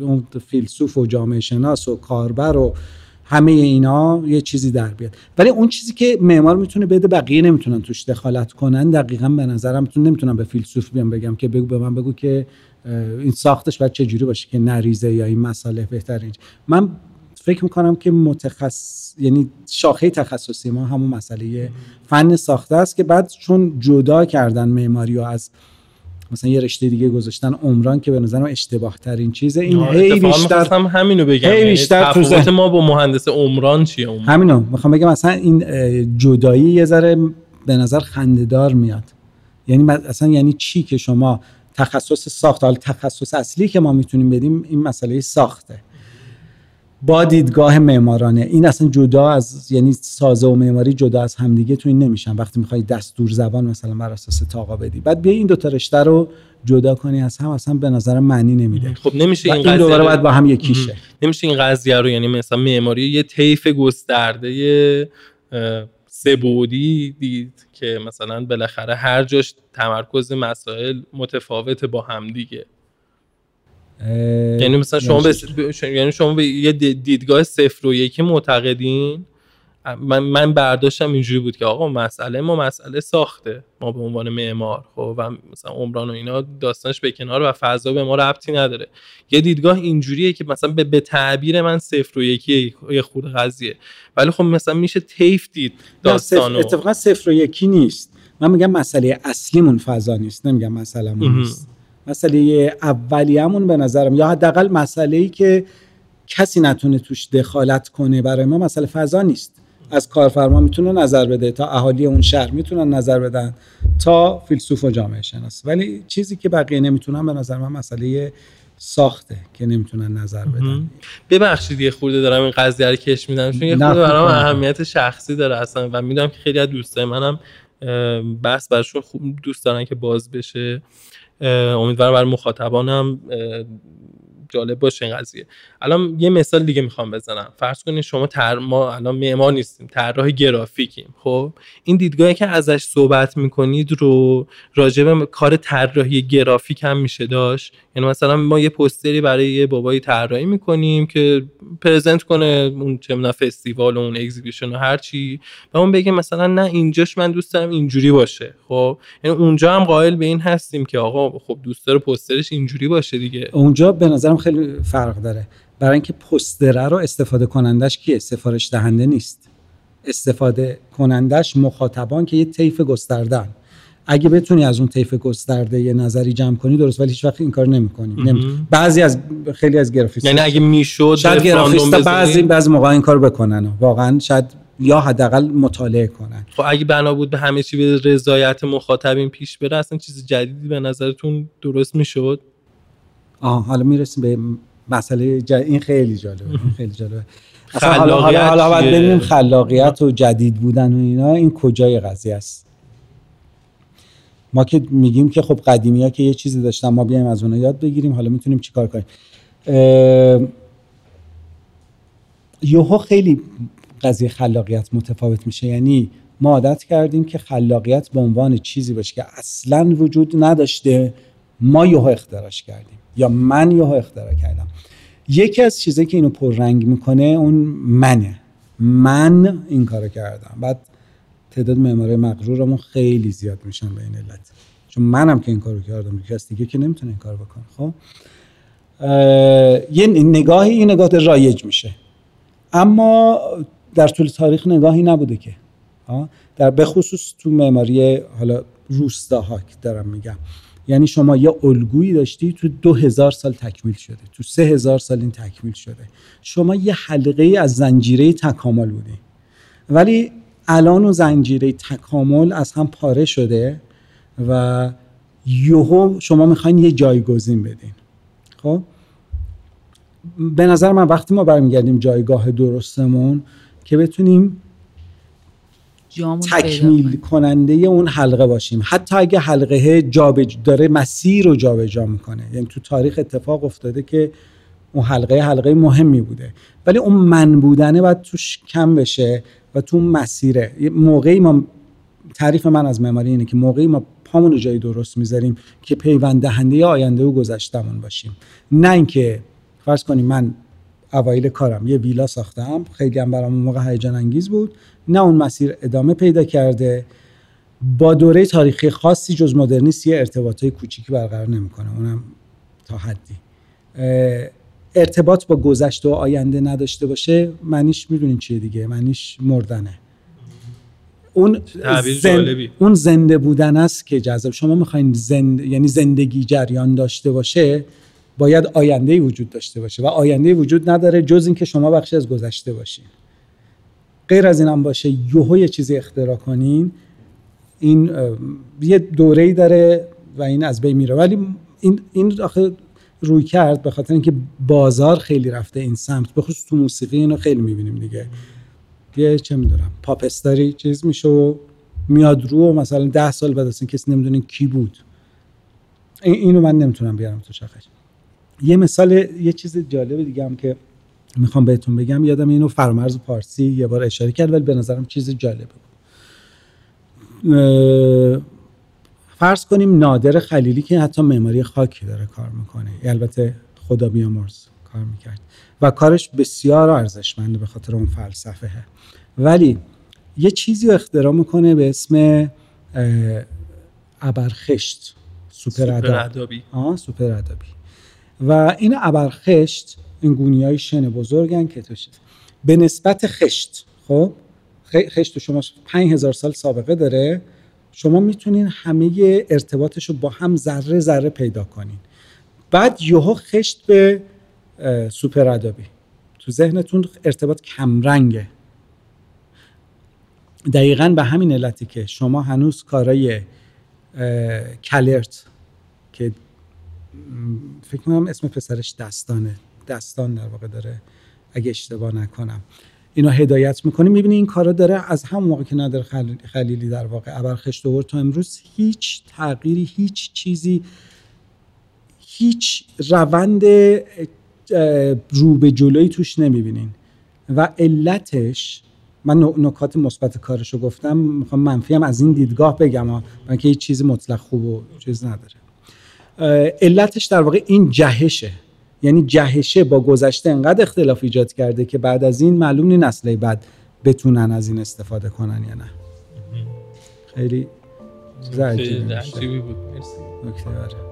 اون فیلسوف و جامعه شناس و کاربر و همه اینا یه چیزی در بیاد. ولی اون چیزی که معمار می‌تونه بده بقیه نمی‌تونن توش دخالت کنن. دقیقا به نظرم نمی‌تونم به فیلسوف بیام بگم که بگو به من بگو که این ساختش باید چه جوری باشه که نریزه یا این مسئله بهتر من فکر می‌کنم که متخصص یعنی شاخه تخصصی ما همون مسئله فن ساخته است که بعد چون جدا کردن معماری و از مثلا یه رشته دیگه گذاشتن عمران که به نظرم اشتباه ترین چیزه این هی بیشتر همینو بگم. هی یعنی بیشتر تو ما با مهندس عمران چیه؟ عمران. همینو می‌خوام بگم مثلا این جدایی یه ذره به نظر خندهدار میاد. یعنی اصلا یعنی چی که شما تخصص ساخت حال تخصص اصلی که ما می‌تونیم بدیم این مسئله ساخته. با دیدگاه معمارانه. این اصلا جدا از یعنی سازه و معماری جدا از همدیگه تو این نمیشن. وقتی می‌خوای دستور زبان مثلا بر اساس تاقا بدی. بعد بیا این دو تا رشته رو جدا کنی از هم اصلا به نظر معنی نمیده. خب نمیشه این, این دوباره باید با هم یکیشه. نمیشه این قضیه رو یعنی مثلا معماری یه طیف گسترده سبودی دید که مثلا بالاخره هر جاش تمرکز مسائل متفاوت با همدیگه. یعنی مثلا شما به یعنی شما به یه دیدگاه صفر و یکی معتقدین؟ من من برداشتم اینجوری بود که آقا مسئله ما مسئله ساخته. ما به عنوان معمار خب و مثلا عمران و اینا داستانش به کنار و فضا به ما ربطی نداره. یه دیدگاه اینجوریه که مثلا به, به تعبیر من صفر و یکی یه خود قضیه. ولی خب مثلا میشه تیف دید داستانو. اتفاقا صفر و یکی نیست. من میگم مسئله اصلیمون فضا نیست نمیگم مسئله نیست. مسئله اولیه‌مون به نظرم. یا حداقل مسئله ای که کسی نتونه توش دخالت کنه برای ما مسئله فضا نیست. از کارفرما می‌تونه نظر بده تا اهالی اون شهر می‌تونن نظر بدن تا فیلسوف و جامعه شناس. ولی چیزی که بقیه نمی‌تونن به نظر من مسئله ساخته که نمی‌تونن نظر بدن. ببخشید یه خورده دارم این قضیه رو کش میدم چون یه خورده برام اهمیت شخصی داره اصلا. و می‌دونم که خیلی از دوستای منم بحث برشون خوب دوست دارن که باز بشه. امیدوارم برای مخاطبانم جالب باشه این قضیه. الان یه مثال دیگه می‌خوام بزنم. فرض کنید شما تر ما الان معمار نیستیم طراح گرافیکیم خب؟ این دیدگاهی که ازش صحبت می‌کنید رو راجع به کار طراحی گرافیک هم میشه داشت؟ یعنی مثلا ما یه پستری برای یه بابایی طراحی می‌کنیم که پرزنت کنه اون چه فستیوال و اون اگزیبیشن و هر چی و اون بگه مثلا نه اینجاش من دوست دارم اینجوری باشه خب؟ یعنی اونجا هم قائل به این هستیم که آقا خب دوست داره پسترش اینجوری باشه دیگه. اونجا به نظرم خیلی فرق داره. برای اینکه پستره رو استفاده کنندش کیه؟ سفارش دهنده نیست. استفاده کنندش مخاطبان که یه طیف گستردن اگه بتونی از اون طیف گسترده یه نظری جمع کنی درست ولی هیچ وقت این کار نمی‌کنی. بعضی از خیلی از گرافیست یعنی اگه می‌شد شاید گرافیست بعضی بعضی موقع این کار بکنن. واقعا شاید یا حداقل مطالعه کنن. خب اگه بنا بود به همه چی به رضایت مخاطبین پیش بره اصلا چیز جدیدی به نظرتون درست می‌شد؟ آه حالا می‌رسیم به مسئله این خیلی جالبه این خیلی جالبه. اصلا حالا حالا, حالا باید ببینیم خلاقیت و جدید بودن و اینا این کجای قضیه است؟ ما که میگیم که خب قدیمی ها که یه چیزی داشتن ما بیایم از اونها یاد بگیریم حالا می‌تونیم چیکار کنیم؟ یوهو خیلی قضیه خلاقیت متفاوت میشه. یعنی ما عادت کردیم که خلاقیت به عنوان چیزی باشه که اصلا وجود نداشته ما یوهو اختراش کردیم. یا من یوهو اختراع کردم. یکی از چیزایی که اینو پررنگ می‌کنه اون منه. من این کارو کردم. بعد تعداد معمارای مغرورمون خیلی زیاد میشن به این علت. چون منم که این کارو کردم کس دیگه که نمی‌تونه این کارو بکنه. خب؟ یه نگاهی این نگاه رایج میشه. اما در طول تاریخ نگاهی نبوده که. در بخصوص تو معماری حالا روستاها که دارم میگم. یعنی شما یه الگویی داشتی تو دو هزار سال تکمیل شده. تو سه هزار سال این تکمیل شده. شما یه حلقه از زنجیره تکامل بودی. ولی الان و زنجیره تکامل از هم پاره شده و یوهو شما می‌خواین یه جایگزین بدین. خب؟ به نظر من وقتی ما برمیگردیم جایگاه درستمون که بتونیم تکمیل کننده اون حلقه باشیم. حتی اگه حلقه جابج داره مسیر رو جابجا می‌کنه. یعنی تو تاریخ اتفاق افتاده که اون حلقه حلقه مهمی بوده. ولی اون من بودنه باید توش کم بشه و تو مسیره. موقعی ما تعریف من از معماری اینه که موقعی ما پامون جایی درست می‌ذاریم که پیوند دهنده آینده و گذشتمون باشیم. نه اینکه فرض کنیم من اوایل کارم. یه ویلا ساختم. خیلی هم برام موقع هیجان انگیز بود. نه اون مسیر ادامه پیدا کرده. با دوره تاریخی خاصی جز مدرنیست یه ارتباطای کوچیکی برقرار نمی‌کنه. اونم تا حدی. ارتباط با گذشته و آینده نداشته باشه معنیش می‌دونین چیه دیگه؟ معنیش مردنه. اون اون زنده بودن است که جذاب. شما می‌خواین زند... یعنی زندگی جریان داشته باشه باید آینده وجود داشته باشه و آینده وجود نداره جز اینکه شما بخشی از گذشته باشین. غیر از اینم باشه یهو یه چیزی اختراع کنین. این یه دوره‌ای داره و این از بین میره. ولی این این روی کرد به خاطر اینکه بازار خیلی رفته این سمت. به خصوص تو موسیقی اینو خیلی می‌بینیم دیگه. یه چه می‌دونم پاپ استاری چیز میشه و میاد رو و مثلا ده سال بعد این کسی نمی‌دونه کی بود. اینو من نمی‌تونم بیارم تو شخص یه مثال یه چیز جالب دیگه هم که می‌خوام بهتون بگم یادم اینو فرمرز پارسی یه بار اشاره کرد ولی به نظرم چیز جالبه. بود فرض کنیم نادر خلیلی که حتی معماری خاکی داره کار می‌کنه. البته خدا بیامرز کار می‌کرد. و کارش بسیار ارزشمنده به خاطر اون فلسفه. ولی یه چیزی رو اختراع می‌کنه به اسم ابرخشت سوپر ادبی. سوپر ادبی. و این ابرخشت این گونی های شن بزرگن که توش به نسبت خشت خب خشت شما 5000 سال سابقه داره. شما می‌تونین همه ارتباطش رو با هم ذره ذره پیدا کنین. بعد یهو خشت به سوپر ادبی. تو ذهنتون ارتباط کمرنگه. دقیقا به همین علتی که شما هنوز کارای کلرت که فکر کنم اسم پسرش دستانه. دستان در واقع داره. اگه اشتباه نکنم. اینا هدایت می‌کنیم می‌بینی این کارا داره از همون موقع که نادر خلیلی در واقع ابرخشت آورد تا امروز هیچ تغییری هیچ چیزی هیچ روند رو به جلوی توش نمی‌بینین. و علتش من نکات مثبت کارشو گفتم. می‌خوام منفی هم از این دیدگاه بگم. من که هیچ چیزی مطلق خوب و چیز نداره. علتش در واقع این جهشه. یعنی جهشه با گذشته انقدر اختلاف ایجاد کرده که بعد از این معلوم نی نسل بعد بتونن از این استفاده کنن یا نه. خیلی عجیبی بود. مرسی.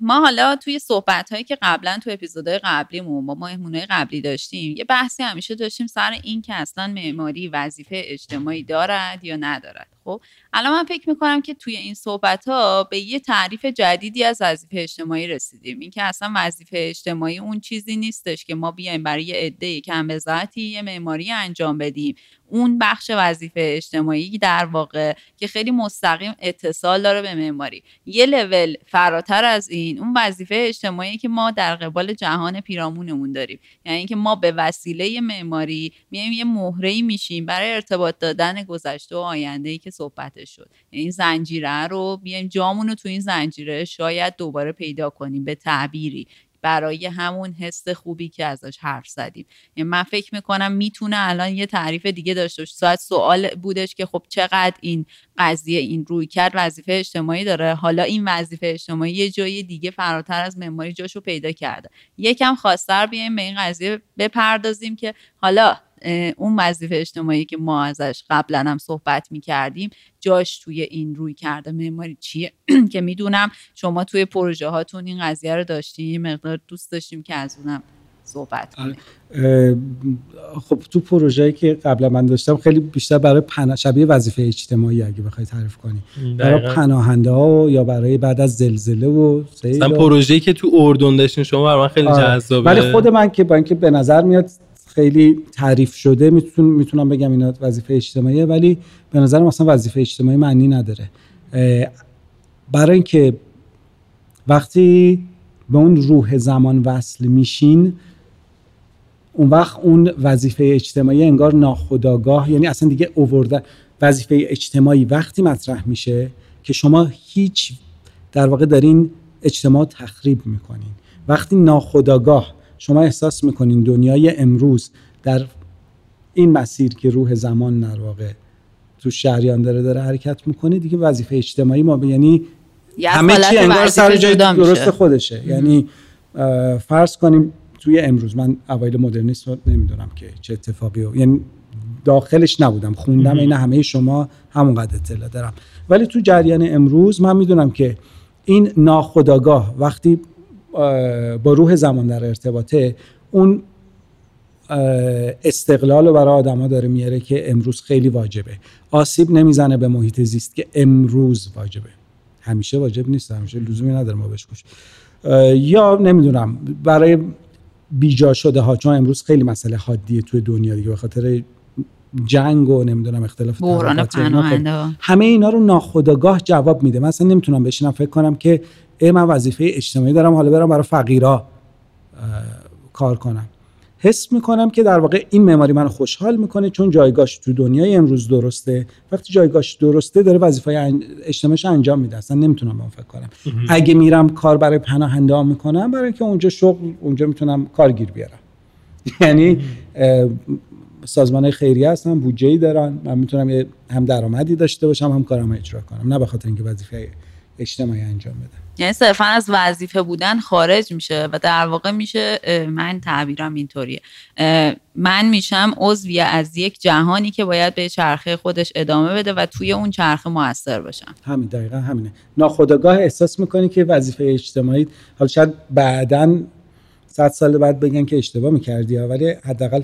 ما حالا توی صحبت هایی که قبلا تو اپیزودهای قبلیمون با مهمونهای قبلی داشتیم یه بحثی همیشه داشتیم سر این که اصلا معماری وظیفه اجتماعی دارد یا ندارد. خب الان من فکر می‌کنم که توی این صحبت ها به یه تعریف جدیدی از وظیفه اجتماعی رسیدیم. این که اصلا وظیفه اجتماعی اون چیزی نیستش که ما بیایم برای یه عده کم یه معماری انجام بدیم. اون بخش وظیفه اجتماعی در واقع که خیلی مستقیم اتصال داره به معماری. یه لول فراتر از این اون وظیفه اجتماعی که ما در قبال جهان پیرامونمون داریم. یعنی اینکه ما به وسیله معماری میایم یه مهره میشیم برای ارتباط دادن گذشته و آینده ای که صحبتش شد. یعنی این زنجیره رو بیایم جامون رو تو این زنجیره شاید دوباره پیدا کنیم به تعبیری. برای همون حس خوبی که ازش حرف زدیم. یعنی من فکر می‌کنم می‌تونه الان یه تعریف دیگه داشته باشه. ساعت سوال بودش که خب چقدر این قضیه این روی کرد وظیفه اجتماعی داره. حالا این وظیفه اجتماعی یه جای دیگه فراتر از مموری جاشو پیدا کرده. یکم خواستر بیایم به این قضیه بپردازیم که حالا اون وظیفه اجتماعی که ما ازش قبلا هم صحبت می کردیم جاش توی این روی کرده. معماری چیه؟ که می‌دونم شما توی پروژه هاتون این قضیه رو داشتیم مقدار دوست داشتیم که از اونم صحبت کنیم. خب تو پروژه‌ای که قبلا من داشتم خیلی بیشتر برای پناه شبیه وظیفه اجتماعی اگه بخوای تعریف کنی. برای پناهنده ها یا برای بعد از زلزله و مثلا پروژه‌ای که تو اردن داشتین شما برای من خیلی آره. جذابه. ولی خود من که با اینکه به نظر میاد خیلی تعریف شده میتون می‌تونم بگم اینا وظیفه اجتماعیه ولی به نظر مثلا وظیفه اجتماعی معنی نداره. برای اینکه وقتی به اون روح زمان وصل میشین اون وقت اون وظیفه اجتماعی انگار ناخداگاه یعنی اصلا دیگه اوورده وظیفه اجتماعی وقتی مطرح میشه که شما هیچ در واقع دارین اجتماع تخریب می‌کنین. وقتی ناخداگاه شما احساس می‌کنین دنیای امروز در این مسیر که روح زمان در واقع تو شهریان داره داره حرکت می‌کنه دیگه وظیفه اجتماعی ما یعنی همه چی انگار سر جای درست خودشه. یعنی فرض کنیم توی امروز من اوایل مدرنیسم نمی‌دونم که چه اتفاقی و یعنی داخلش نبودم. خوندم این همه شما همونقدر اطلاع دارم. ولی تو جریان امروز من می‌دونم که این ناخداگاه وقتی با روح زمان در ارتباطه اون استقلال رو برای آدما داره میاره که امروز خیلی واجبه. آسیب نمی‌زنه به محیط زیست که امروز واجبه. همیشه واجب نیست همیشه لزومی نداره ما بهش یا نمی‌دونم برای بیجا شده ها چون امروز خیلی مسئله حادیه توی دنیا دیگه به خاطر جنگ و نمی‌دونم اختلاف خب همه اینا رو ناخداگاه جواب میده. مثلا نمی‌تونم بشینم فکر کنم که ای من وظیفه اجتماعی دارم حالا برم برای فقیرا کار کنم. حس می‌کنم که در واقع این معماری منو خوشحال می‌کنه چون جایگاهش تو دنیای امروز درسته. وقتی جایگاهش درسته داره وظیفه اجتماعیش انجام میده. اصلا نمی‌تونم به فکر کنم. اگه میرم کار برای پناهنده ها می‌کنم برای اینکه اونجا شغل اونجا می‌تونم کارگیر بیارم. یعنی سازمان خیریه هستن بودجه ای دارن. من می‌تونم هم درآمدی داشته باشم هم کارم اجرا کنم. نه به خاطر اینکه وظیفه اجتماعی انجام بدم یعنی صرفا از وظیفه بودن خارج میشه و در واقع میشه من تعبیرم اینطوریه. من میشم عضوی از یک جهانی که باید به چرخه خودش ادامه بده و توی اون چرخه موثر باشم همین دقیقا همینه. ناخداگاه احساس می‌کنی که وظیفه اجتماعی حالا شاید بعدا صد سال بعد بگن که اشتباه می‌کردی ولی حداقل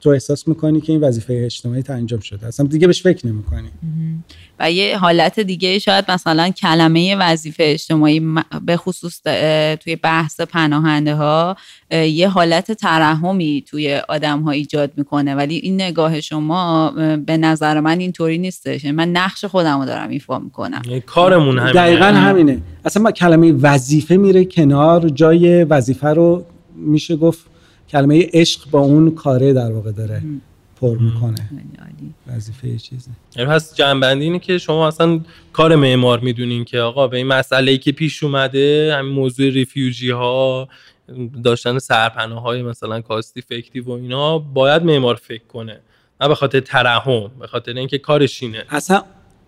تو احساس می‌کنی که این وظیفه اجتماعی انجام شده؟ اصلا دیگه بهش فکر نمی‌کنی. و یه حالت دیگه شاید مثلا کلمه وظیفه اجتماعی به خصوص توی بحث پناهنده ها یه حالت ترحمی توی آدم ها ایجاد می‌کنه. ولی این نگاه شما به نظر من اینطوری نیستش. یعنی من نقش خودم رو دارم ایفا می‌کنم. یعنی کارمون همینه. دقیقا همینه. اصلا ما کلمه وظیفه میره کنار جای وظیفه رو میشه گفت کلمه عشق با اون کاره در واقع داره پر می‌کنه. وظیفه چیزه. یعنی پس جنبندی اینه که شما اصلا کار معمار می‌دونین که آقا به این مسئله ای که پیش اومده همین موضوع ریفیوجی ها داشتن سرپناه های مثلا کاستی فکتی و اینا باید معمار فکر کنه. نه به خاطر ترحم به خاطر اینکه کارش اینه. اصلا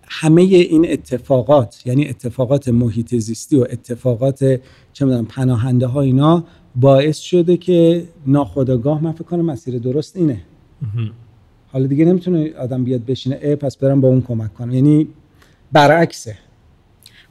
همه این اتفاقات یعنی اتفاقات محیط زیستی و اتفاقات چه می‌دونم پناهنده ها اینا باعث شده که ناخداگاه من فکر کنم مسیر درست اینه. حالا دیگه نمی‌تونه آدم بیاد بشینه ای پس برم با اون کمک کنم. یعنی برعکسه.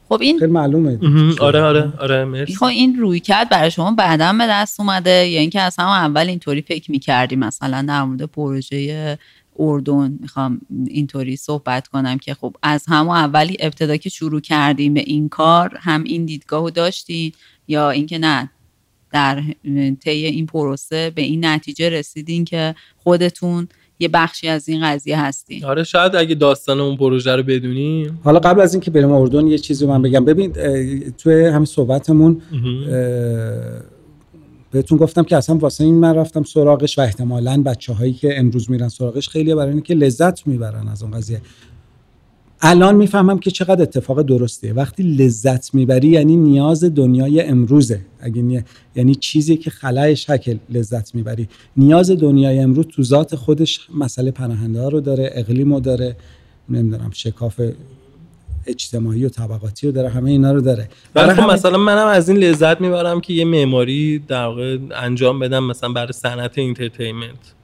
خب این خیلی معلومه. آره آره آره مرسی. خب این روی کرد برای شما بعدا به دست اومده یا اینکه از همون اول اینطوری فکر می‌کردی؟ مثلا در مورد پروژه اردن می‌خوام اینطوری صحبت کنم که خب از همون اولی ابتدا که شروع کردیم به این کار هم این دیدگاه داشتی یا اینکه نه؟ در طی این پروسه به این نتیجه رسیدین که خودتون یه بخشی از این قضیه هستین. آره شاید اگه داستان اون پروژه رو بدونیم. حالا قبل از اینکه بریم اردن یه چیزی من بگم. ببین توی همین صحبتمون بهتون گفتم که اصلا واسه این من رفتم سراغش و احتمالا بچه هایی که امروز میرن سراغش خیلی برای اینکه لذت می‌برن از اون قضیه. الان می‌فهمم که چقدر اتفاق درستیه. وقتی لذت می‌بری یعنی نیاز دنیای امروزه. اگه یعنی چیزی که خلای شکل لذت می‌بری. نیاز دنیای امروز تو ذات خودش مسئله پناهنده ها رو داره اقلیم رو داره نمی‌دونم شکاف اجتماعی و طبقاتی رو داره همه اینا رو داره. برای خب مثلا منم از این لذت می‌برم که یه معماری در واقع انجام بدم مثلا برای صنعت entertainment.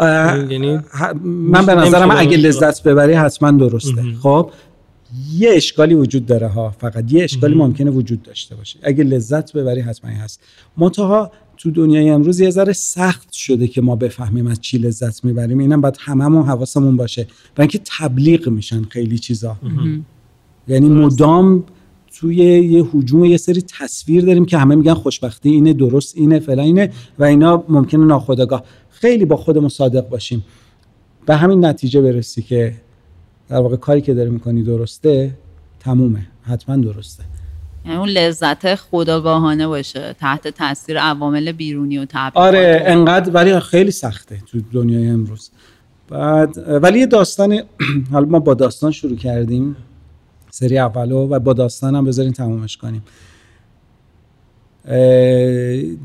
یعنی من به نظرم اگه لذت ببری حتما درسته. خب یه اشکالی وجود داره ها. فقط یه اشکالی ممکنه وجود داشته باشه. اگه لذت ببری حتما هست. منتها تو دنیای امروز یه ذره سخت شده که ما بفهمیم از چی لذت می‌بریم. اینم باید هممون حواسمون باشه. و اینکه تبلیغ میشن خیلی چیزا. یعنی مدام توی یه حجوم یه سری تصویر داریم که همه میگن خوشبختی اینه درست اینه فلان اینه و اینا ممکنه ناخودآگاه. خیلی با خودمون صادق باشیم. به همین نتیجه برسی که در واقع کاری که داری می‌کنی درسته تمومه. حتما درسته. یعنی اون لذت خداگاهانه باشه تحت تاثیر عوامل بیرونی و تبلیغات. آره انقدر ولی خیلی سخته تو دنیای امروز. بعد ولی یه داستان حالا ما با داستان شروع کردیم سری اولو و با داستان هم بذارین تمامش کنیم.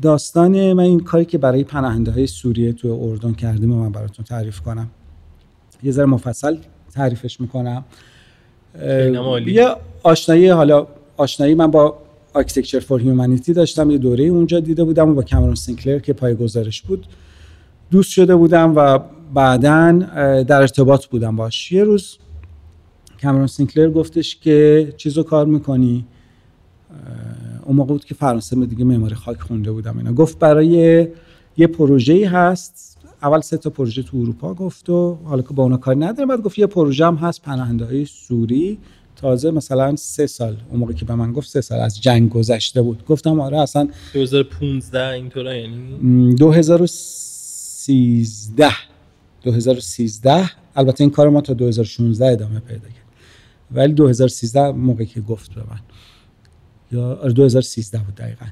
داستان من این کاری که برای پناهنده های سوریه تو اردن کردیم و من براتون تعریف کنم. یه ذره مفصل تعریفش می‌کنم. یه آشنایی حالا آشنایی من با Architecture for Humanity داشتم یه دوره اونجا دیده بودم و با کامرون سینکلر که پایه گذارش بود دوست شده بودم و بعدا در ارتباط بودم باش. یه روز کامرون سینکلر گفتش که چیزو کار می‌کنی؟ اون موقع بود که فرانسه دیگه معماری خاک خونده بودم اینا. گفت برای یه پروژه هست. اول سه تا پروژه تو اروپا گفت و حالا که با اونا کاری نداره بعد گفت یه پروژه هم هست پناهنده های سوری. تازه مثلا سه سال اون موقع که به من گفت سه سال از جنگ گذشته بود. گفتم آره اصلا 2015 اینطورا یعنی؟ 2013 2013 البته این کار ما تا 2016 ادامه پیدا کرد. ولی 2013 موقعی که گفت به من. یا 2013 آره، بود دقیقا.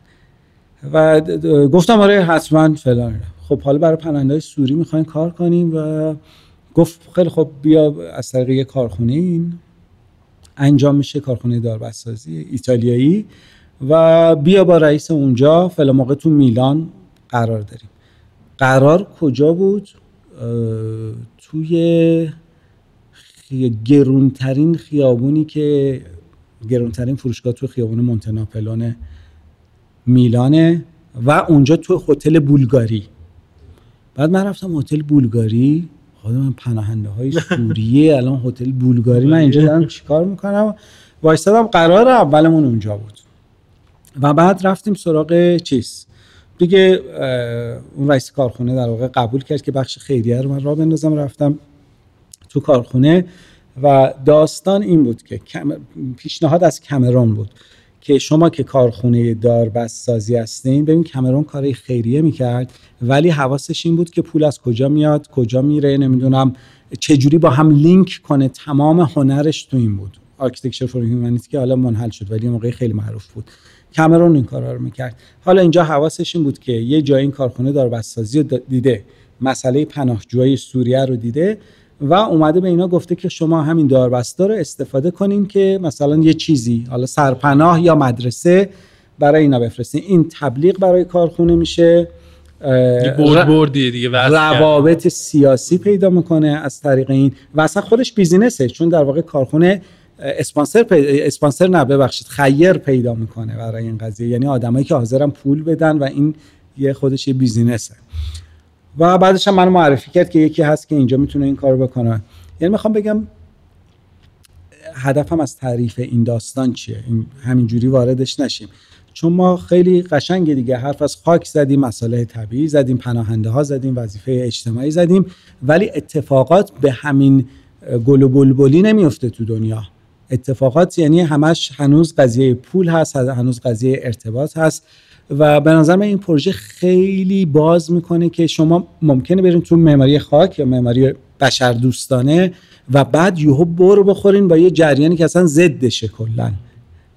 و گفتم آره حتما فلان. خب حالا برای پناهنده سوری می‌خوایم کار کنیم و گفت خیلی خب بیا از طریق کارخونه این. انجام میشه کارخونه داربستسازی ایتالیایی و بیا با رئیس اونجا فلا موقع تو میلان قرار داریم. قرار کجا بود؟ توی گرونترین خیابونی که گرونترین فروشگاه تو خیابون مونتناپلون میلانه و اونجا تو هتل بولگاری. بعد من رفتم هتل بولگاری. خود من پناهنده های سوریه الان هتل بولگاری. من اینجا دارم چیکار می‌کنم؟ وایستادم قرار اولمون اونجا بود. و بعد رفتیم سراغ چیز؟ دیگه اون رئیس کارخونه در واقع قبول کرد که بخش خیریه رو من را بندازم. رفتم تو کارخونه. و داستان این بود که پیشنهاد از کمرون بود که شما که کارخونه داربست سازی هستین ببین کمرون کاری خیریه می‌کرد ولی حواسش این بود که پول از کجا میاد کجا میره نمی‌دونم چجوری با هم لینک کنه تمام هنرش تو این بود. Architecture for Humanity که حالا منحل شد ولی موقعی خیلی معروف بود. کامرون این کارا رو می‌کرد. حالا اینجا حواسش این بود که یه جای این کارخونه داربست سازی رو دیده. مسئله پناهجوی سوریه رو دیده. و اومده به اینا گفته که شما همین داربستا رو استفاده کنین که مثلا یه چیزی حالا سرپناه یا مدرسه برای اینا بفرستین. این تبلیغ برای کارخونه میشه بردی دیگه روابط سیاسی پیدا می‌کنه از طریق این. و اصلا خودش بیزینسه چون در واقع کارخونه اسپانسر اسپانسر نه ببخشید خیر پیدا می‌کنه برای این قضیه. یعنی آدمایی که حاضرن پول بدن و این یه خودش یه بیزینسه. و بعدش هم منو معرفی کرد که یکی هست که اینجا می‌تونه این کارو بکنه. یعنی می‌خوام بگم هدفم از تعریف این داستان چیه؟ این همینجوری واردش نشیم. چون ما خیلی قشنگ دیگه حرف از خاک زدیم مسائل طبیعی زدیم پناهنده ها زدیم وظیفه اجتماعی زدیم ولی اتفاقات به همین گل و بلبلی نمیفته تو دنیا. اتفاقات یعنی همش هنوز قضیه پول هست هنوز قضیه ارتباط هست. و به نظر من این پروژه خیلی باز می‌کنه که شما ممکنه برین تو معماری خاک یا معماری بشر دوستانه و بعد یهو برو بخورین با یه جریانی که اصلا ضدشه کلا.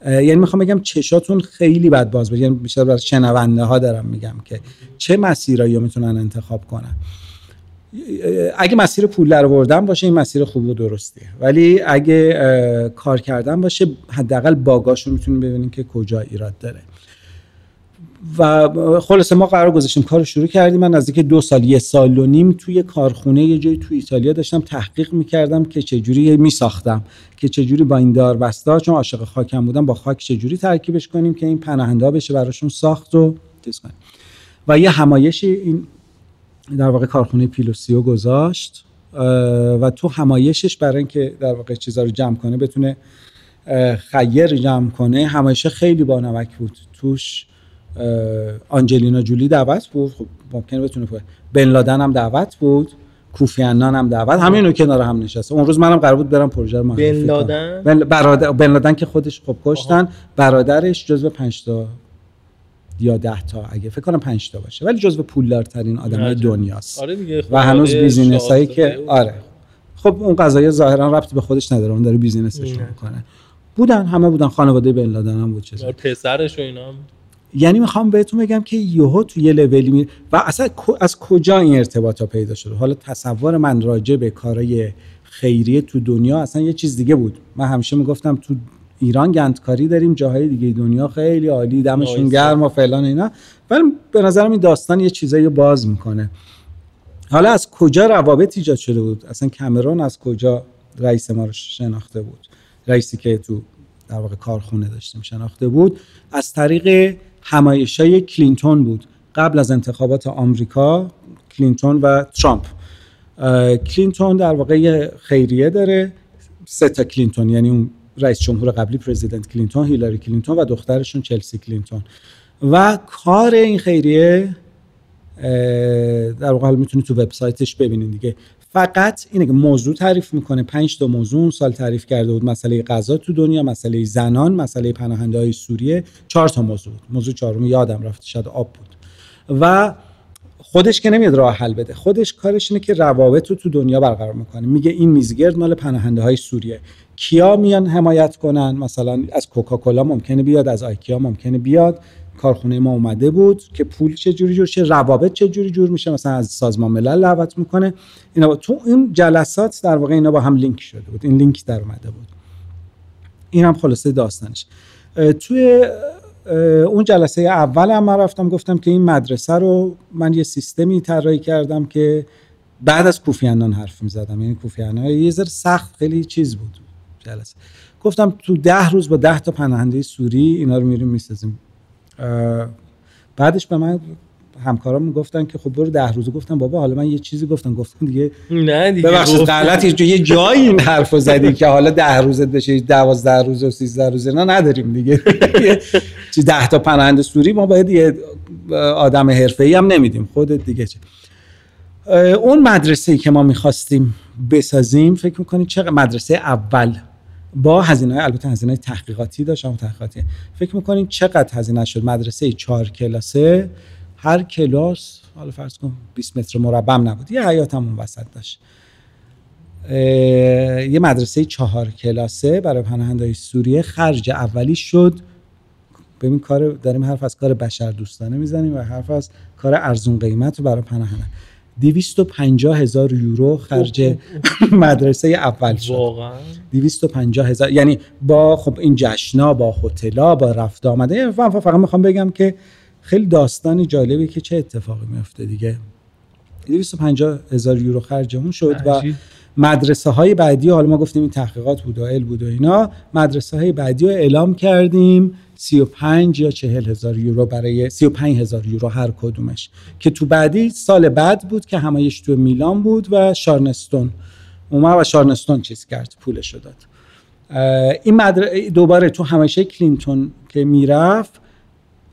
یعنی می‌خوام بگم چشاتون خیلی بد باز بشه یعنی بیشتر برای شنونده ها دارم میگم که چه مسیرایی می‌تونن انتخاب کنن. اگه مسیر پول در آوردن باشه این مسیر خوب و درستیه ولی اگه کار کردن باشه حداقل باگاش رو می‌تونیم ببینیم که کجا ایراد داره. و خلاصه ما قرار گذاشتیم کار شروع کردیم. من نزدیک دو سال یه سال و نیم توی کارخونه یه جایی توی ایتالیا داشتم تحقیق می‌کردم که چجوری میساختم که چجوری با این دار بسته چون عاشق خاکم بودم با خاک چجوری ترکیبش کنیم که این پناهنده بشه براشون ساخت و و یه همایشی این در واقع کارخونه پیلوسیو گذاشت و تو همایشش برای اینکه در واقع چیزا رو جمع کنه بتونه خیر جمع کنه همایشه خیلی بانمک بود توش. آنجلینا جولی دعوت بود. خب ممکنه بتونه پوه. بن لادن هم دعوت بود. کوفی انان هم دعوت. همه رو کنار هم نشسته اون روز منم قرار بود برم پروژه رو بن لادن؟ برادر بن لادن که خودش خب کشتن. برادرش جزو 5 تا یا 10 تا اگه فکر کنم 5 تا باشه. ولی جزو پولدارترین آدمای دنیاست. آره دیگه و هنوز business هایی که آره. خب اون قضایا ظاهرا ربطی به خودش نداره. اون داره business ش می‌کنه. بودن همه بودن. خانواده بن لادن هم بود چیزا پسرش و اینا یعنی می‌خوام بهتون بگم که یهو تو یه لولی می و اصلا از کجا این ارتباط ها پیدا شده حالا تصور من راجع به کارهای خیریه تو دنیا اصلا یه چیز دیگه بود. من همیشه می‌گفتم تو ایران گندکاری داریم جاهای دیگه دنیا خیلی عالی دمشون گرم و فلان اینا. ولی به نظرم این داستان یه چیزایی باز می‌کنه. حالا از کجا روابط ایجاد شده بود؟ اصلا کمرون از کجا رئیس ما رو شناخته بود؟ رئیسی که تو در واقع کارخونه داشتیم شناخته بود از طریق همایشای کلینتون بود. قبل از انتخابات آمریکا کلینتون و ترامپ. کلینتون در واقع خیریه داره. سه تا کلینتون یعنی اون رئیس جمهور قبلی president کلینتون هیلاری کلینتون و دخترشون چلسی کلینتون. و کار این خیریه در واقع می‌تونید تو وبسایتش ببینید دیگه. فقط اینه که موضوع تعریف می‌کنه. پنج تا موضوع اون سال تعریف کرده بود. مسئله غذا تو دنیا مسئله زنان مسئله پناهنده های سوریه. چهار تا موضوع بود. موضوع چهارم یادم رفت. شاید آب بود. و خودش که نمیاد راه حل بده. خودش کارش اینه که روابط رو تو دنیا برقرار می‌کنه. میگه این میزگرد مال پناهنده های سوریه. کیا میان حمایت کنن؟ مثلا از کوکاکولا ممکنه بیاد از آیکیا ممکنه بیاد. کارخونه ما اومده بود که پول چه جوری جور شه روابط چه جوری جور میشه مثلا از سازمان ملل دعوت می‌کنه. اینا تو این جلسات در واقع اینا با هم لینک شده بود. این لینک در اومده بود. این هم خلاصه داستانش. توی اون جلسه اول هم من رفتم گفتم که این مدرسه رو من یه سیستمی طراحی کردم که بعد از کوفیانان حرف می‌زدم. یعنی کوفیانان یه ذره سخت خیلی چیز بود جلسه. گفتم تو ده روز با ده تا پناهنده سوری اینا رو میریم می‌سازیم. بعدش به من همکارام می‌گفتن که خب برو ده روزه. گفتم بابا حالا من یه چیزی گفتم. گفتم دیگه نه دیگه. ببخشید غلطی یه جایی این حرفو زدی که حالا ده روزه بشه 12 روز و 13 روزه نه نداریم دیگه. چه ده تا پناهنده سوری ما باید یه آدم حرفه‌ای هم نمیدیم. خودت دیگه چه. اون مدرسه ای که ما می‌خواستیم بسازیم فکر می‌کنید چقدر؟ مدرسه اول. با هزینه البته هزینه تحقیقاتی داشت اما تحقیقاتی. فکر می‌کنین چقدر هزینه شد؟ مدرسه چهار کلاسه هر کلاس حالا فرض کن 20 متر مربع نبود یه حیات هم وسط داشت. یه مدرسه چهار کلاسه برای پناهندهای سوریه خرج اولی شد. ببین کار داریم حرف از کار بشر دوستانه می‌زنیم و حرف از کار ارزون قیمت برای پناهنده. 250 هزار یورو خرج مدرسه اول شد. واقعا؟ 250 هزار. یعنی با خب این جشنا با هتلا با رفت آمده. فقط می‌خوام بگم که خیلی داستانی جالبه که چه اتفاقی میفته دیگه. 250 هزار یورو خرج اون شد و مدرسه های بعدی حالا ما گفتیم این تحقیقات بود و ال بود و اینا مدرسه های بعدی رو اعلام کردیم 35 یا 40 هزار یورو برای 35 هزار یورو هر کدومش که تو بعدی سال بعد بود که همایش تو میلان بود و شارنستون. اومد و شارنستون چیز کرد پولش داد. این مدر... دوباره تو همیشه کلینتون که می‌رفت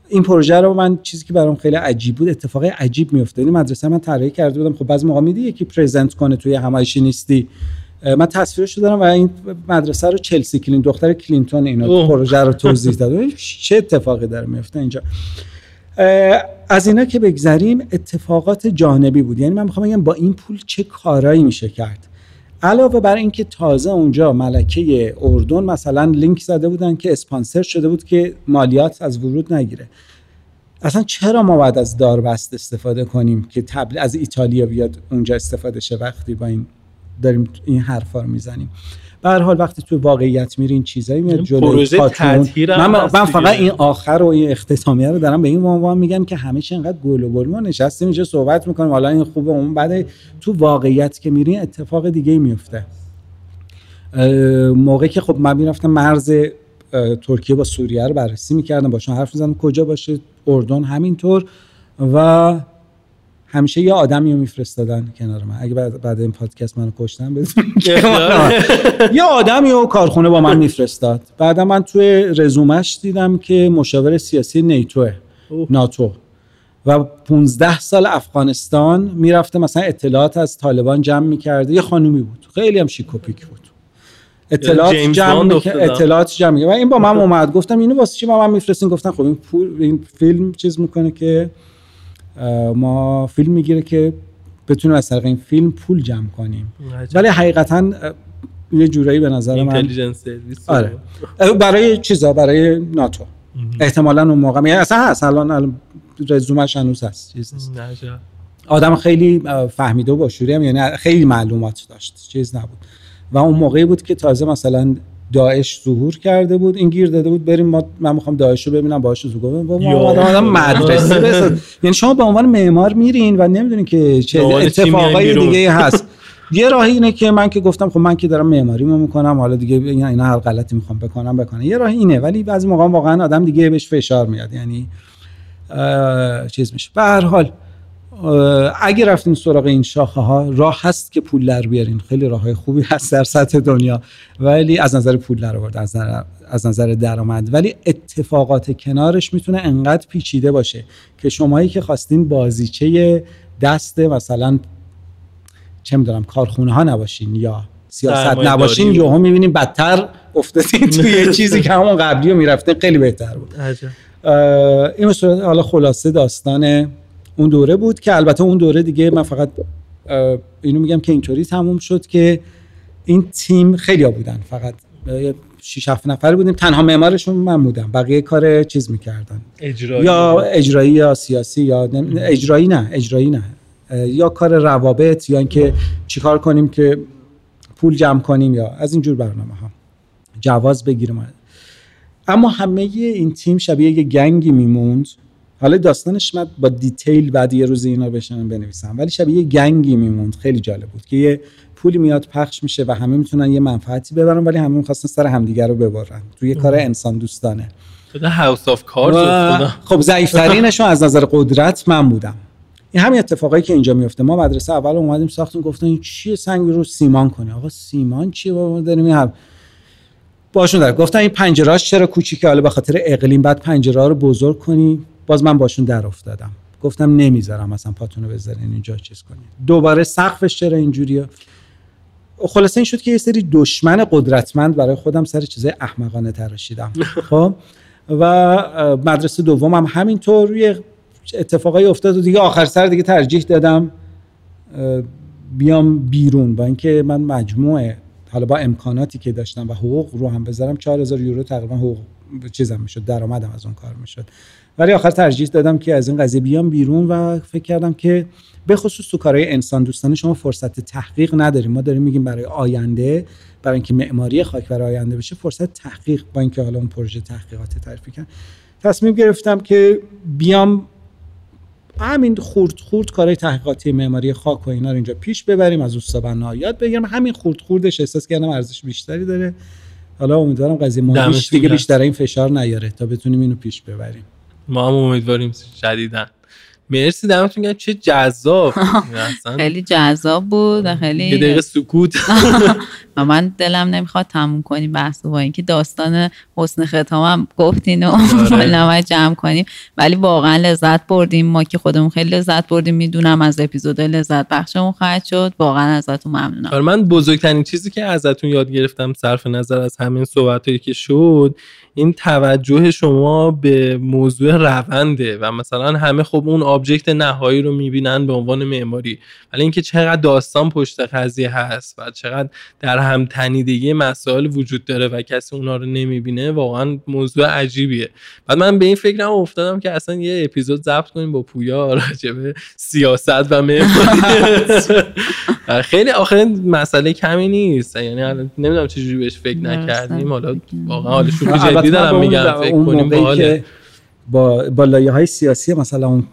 این پروژه رو من چیزی که برام خیلی عجیب بود اتفاق عجیب میافتاد. این مدرسه من طراحی کرده بودم. خب بعضی موقع میدی یکی present کنه توی همایشی نیستی. من تصویرش رو دارم و این مدرسه رو چلسی کلینتون دختر کلینتون اینا پروژه رو توضیح داد. چه اتفاقی داره میفته اینجا؟ از اینا که بگذریم اتفاقات جانبی بود. یعنی من می‌خوام بگم با این پول چه کارایی میشه کرد؟ علاوه بر اینکه تازه اونجا ملکه اردن مثلا لینک زده بودن که اسپانسر شده بود که مالیات از ورود نگیره. اصلا چرا ما باید از داربست استفاده کنیم که تبل از ایتالیا بیاد اونجا استفاده شه وقتی با این داریم این حرفا رو می‌زنیم؟ به هر حال وقتی تو واقعیت میری این چیزایی میاد جلوی من, من فقط این آخر و این اختتامیه رو دارم به این عنوان میگم که همیشه انقدر گل و ما نشستیم اینجا صحبت می‌کنیم. حالا این خوبه اون بعد تو واقعیت که میری اتفاق دیگه میفته موقعی که خب من می‌رفتم مرز ترکیه با سوریه رو بررسی می‌کردم باشون حرف می‌زنم کجا باشه؟ اردن همینطور. و همیشه یه آدمی رو میفرستادن کنار من. اگه بعد, بعد این پادکست منو کشتن یه آدمی. و کارخونه با من میفرستاد. بعدا من توی رزومش دیدم که مشاور سیاسی نیتوه ناتو. و 15 سال افغانستان می‌رفته مثلا اطلاعات از طالبان جمع می‌کرده. یه خانومی بود. خیلی هم شیکوپیک بود. اطلاعات جمع اطلاعات جمع و این با من اومد. گفتم اینو واسه چی ما من میفرستین؟ گفتن خب این, این فیلم چیز می‌کنه که ما فیلم می‌گیره که بتونیم از طریق این فیلم پول جمع کنیم. ولی حقیقتا یه جورایی به نظر من آره. برای چیزا؟ برای ناتو. احتمالا اون موقع. یعنی اصلا هست. الان رزومش هنوز هست. چیز آدم خیلی فهمیده و با هم یعنی خیلی معلومات داشت. چیز نبود. و اون موقعی بود که تازه مثلا داعش ظهور کرده بود این گیر داده بود بریم ما من می‌خوام داعش رو ببینم باهاش ظهور با ما آدم مدرسه یعنی شما به عنوان معمار میرین و نمی‌دونین که چه اتفاقای دیگه هست. یه راهی اینه که من که گفتم خب من که دارم معماری مو می‌کنم حالا دیگه اینا هر غلطی می‌خوام بکنم بکنم. یه راه اینه ولی بعضی موقع واقعا آدم دیگه بهش فشار میاد. یعنی چیز میشه. به هر حال اگه رفتین سراغ این شاخه ها راه هست که پول در بیارین. خیلی راه های خوبی هست در سطح دنیا. ولی از نظر پول در آورد از نظر از نظر درآمد. ولی اتفاقات کنارش می‌تونه انقدر پیچیده باشه که شمایی که خواستین بازیچه دست مثلا چه می‌دونم کارخونه ها نباشین یا سیاست نباشین یهو می‌بینیم بدتر افتادین توی یه چیزی که همون قبلی رو می‌رفتین خیلی بهتر بود. این صورت حالا خلاصه داستان اون دوره بود که البته اون دوره دیگه من فقط اینو میگم که اینطوری تموم شد که این تیم خیلی ها بودن. فقط 6 7 نفر بودیم. تنها معمارشون من بودم. بقیه کار چیز می‌کردن. اجرایی یا اجرایی یا سیاسی یا اجرایی نه اجرایی نه. یا کار روابط یا اینکه چیکار کنیم که پول جمع کنیم یا از اینجور برنامه ها جواز بگیریم. اما همه این تیم شبیه یه gang ی میموند. حالا داستانش من با detail بعد یه روز اینا بشینم بنویسم. ولی شبیه یه gang ی میموند. خیلی جالب بود که یه پولی میاد پخش میشه و همه می‌تونن یه منفعتی ببرن ولی همه می‌خواستن سر همدیگه رو ببرن. توی کار انسان دوستانه. House of خب ضعیفترینشون از نظر قدرت من بودم. این همین اتفاقایی که اینجا میفته ما مدرسه اول اومدیم ساختیم گفتن این چیه سنگ رو سیمان کنی؟ آقا سیمان چیه بابا؟ داریم این باشون داره گفتن این پنجرهاش چرا کوچیکه؟ حالا به خاطر اقلیم بعد پنجره رو بزرگ کنی. باز من باشون در افتادم. گفتم نمی‌ذارم مثلا پاتونو بذارین اینجا چیز کنین. دوباره سقفش چرا اینجوریه؟ خلاصه این شد که یه سری دشمن قدرتمند برای خودم سر چیزای احمقانه تراشیدم. خب؟ و مدرسه دومم هم همینطور روی اتفاقای افتاد و دیگه آخر سر دیگه ترجیح دادم بیام بیرون. با اینکه من مجموعه حالا با امکاناتی که داشتم و حقوق رو هم بذارم 4000 یورو تقریبا حقوق چیزم می‌شد درآمدم از اون کار می‌شد. ولی آخر ترجیح دادم که از این قضیه بیام بیرون و فکر کردم که به خصوص تو کارهای انسان دوستانه شما فرصت تحقیق نداریم. ما داریم میگیم برای آینده برای اینکه معماری خاک برای آینده بشه فرصت تحقیق با اینکه حالا اون پروژه تحقیقات تعریف کردم تصمیم گرفتم که بیام همین خورد خورد کارهای تحقیقاتی معماری خاک و اینا رو اینجا پیش ببریم از اوستا یاد بگیرم همین خورد خوردش احساس کردم ارزش بیشتری داره. حالا امیدوارم قضیه مالیش دیگه بیشتر این فشار نیاره تا بتونیم اینو پیش ببریم. ما هم امیدواریم شدیدن مرسی دمتون گرم. چه جذاب. خیلی جذاب بود خیلی یه دقیقه سکوت. و من دلم نمی‌خواد تموم کنیم بحث با اینکه داستان حسن ختامم گفتین و نمای جمع کنیم. ولی واقعا لذت بردیم. ما که خودمون خیلی لذت بردیم. می‌دونم از اپیزود لذت بخشمون خواهد شد. واقعا ازتون ممنونم. من بزرگترین چیزی که ازتون یاد گرفتم صرف نظر از همین صحبت که شد این توجه شما به موضوع رونده و مثلا همه خب اون آبجکت نهایی رو می‌بینن به عنوان معماری. ولی اینکه چقدر داستان پشت قضیه هست و چقدر در هم تنیدگی مسائل وجود داره و کسی اونا رو نمی‌بینه واقعا موضوع عجیبیه. بعد من به این فکرم افتادم که اصلا یه اپیزود ضبط کنیم با پویا راجبه سیاست و معماری. خیلی آخر مسئله کمی نیست. یعنی نمی‌دونم چجوری بهش فکر نکردیم. حالا واقعا حالا جدی دارم میگم فکر کنیم با با لایه های سیاسی مثلا اون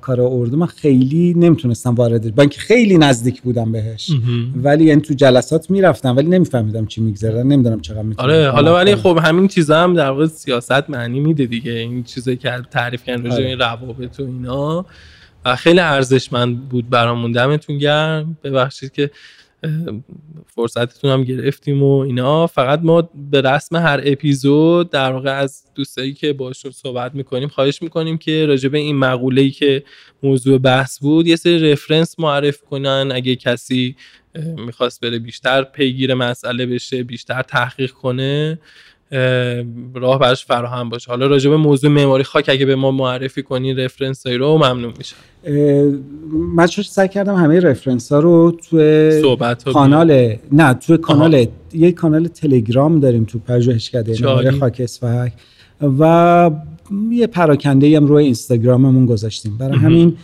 کار اردو من خیلی نمی‌تونستم وارد با اینکه خیلی نزدیک بودم بهش. ولی یعنی تو جلسات می‌رفتم ولی نمیفهمیدم چی میگذره نمی‌دونم چقدر می‌تونم آره حالا ولی خب همین چیزا هم در واقع سیاست معنی میده دیگه. این چیزایی که تعریف کردن راجع آره. این روابط و اینا. و خیلی ارزشمند بود برامون. دمتون گرم. ببخشید که فرصتتون هم گرفتیم و اینا. فقط ما به رسم هر اپیزود در واقع از دوستایی که باشون صحبت می‌کنیم خواهش می‌کنیم که راجع به این مقوله ای که موضوع بحث بود یه سری رفرنس معرف کنن. اگه کسی می‌خواست بره بیشتر پیگیر مسئله بشه بیشتر تحقیق کنه. راه براش فراهم باشه. حالا راجع به موضوع معماری خاک اگه به ما معرفی کنی رفرنس هایی رو ممنون میشه من چون سعی کردم همه رفرنس ها رو تو کانال نه تو کانال یه کانال تلگرام داریم تو پژوهشکده معماری خاک اصفهان. و یه پراکنده هم روی اینستاگراممون گذاشتیم. برای همین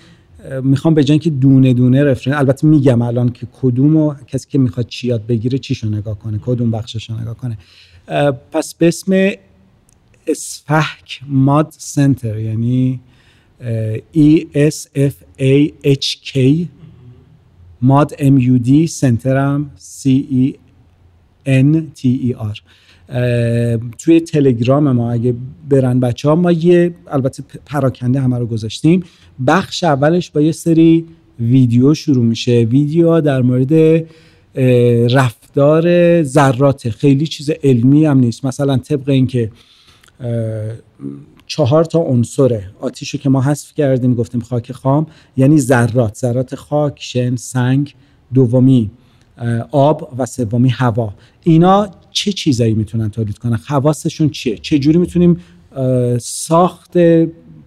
می‌خوام به که دونه دونه رفرنس البته میگم الان که کدوم و کسی که می‌خواد چی یاد بگیره چیشو نگاه کنه کدوم بخششو نگاه کنه. پس به اسم اسفحک ماد سنتر یعنی E S F A H K ماد M U D سنترم C E E R. توی تلگرام ما اگه برن بچه ها ما یه البته پراکنده همه رو گذاشتیم. بخش اولش با یه سری ویدیو شروع میشه. ویدیو در مورد رفتار ذرات خیلی چیز علمی هم نیست. مثلا طبق اینکه چهار تا عنصر آتیشو که ما حذف کردیم گفتیم خاک خام یعنی ذرات. ذرات خاک شن سنگ دومی آب و سومی هوا. اینا چه چیزایی می‌تونن تولید کنن؟ خواستشون چیه؟ چه جوری می‌تونیم ساخت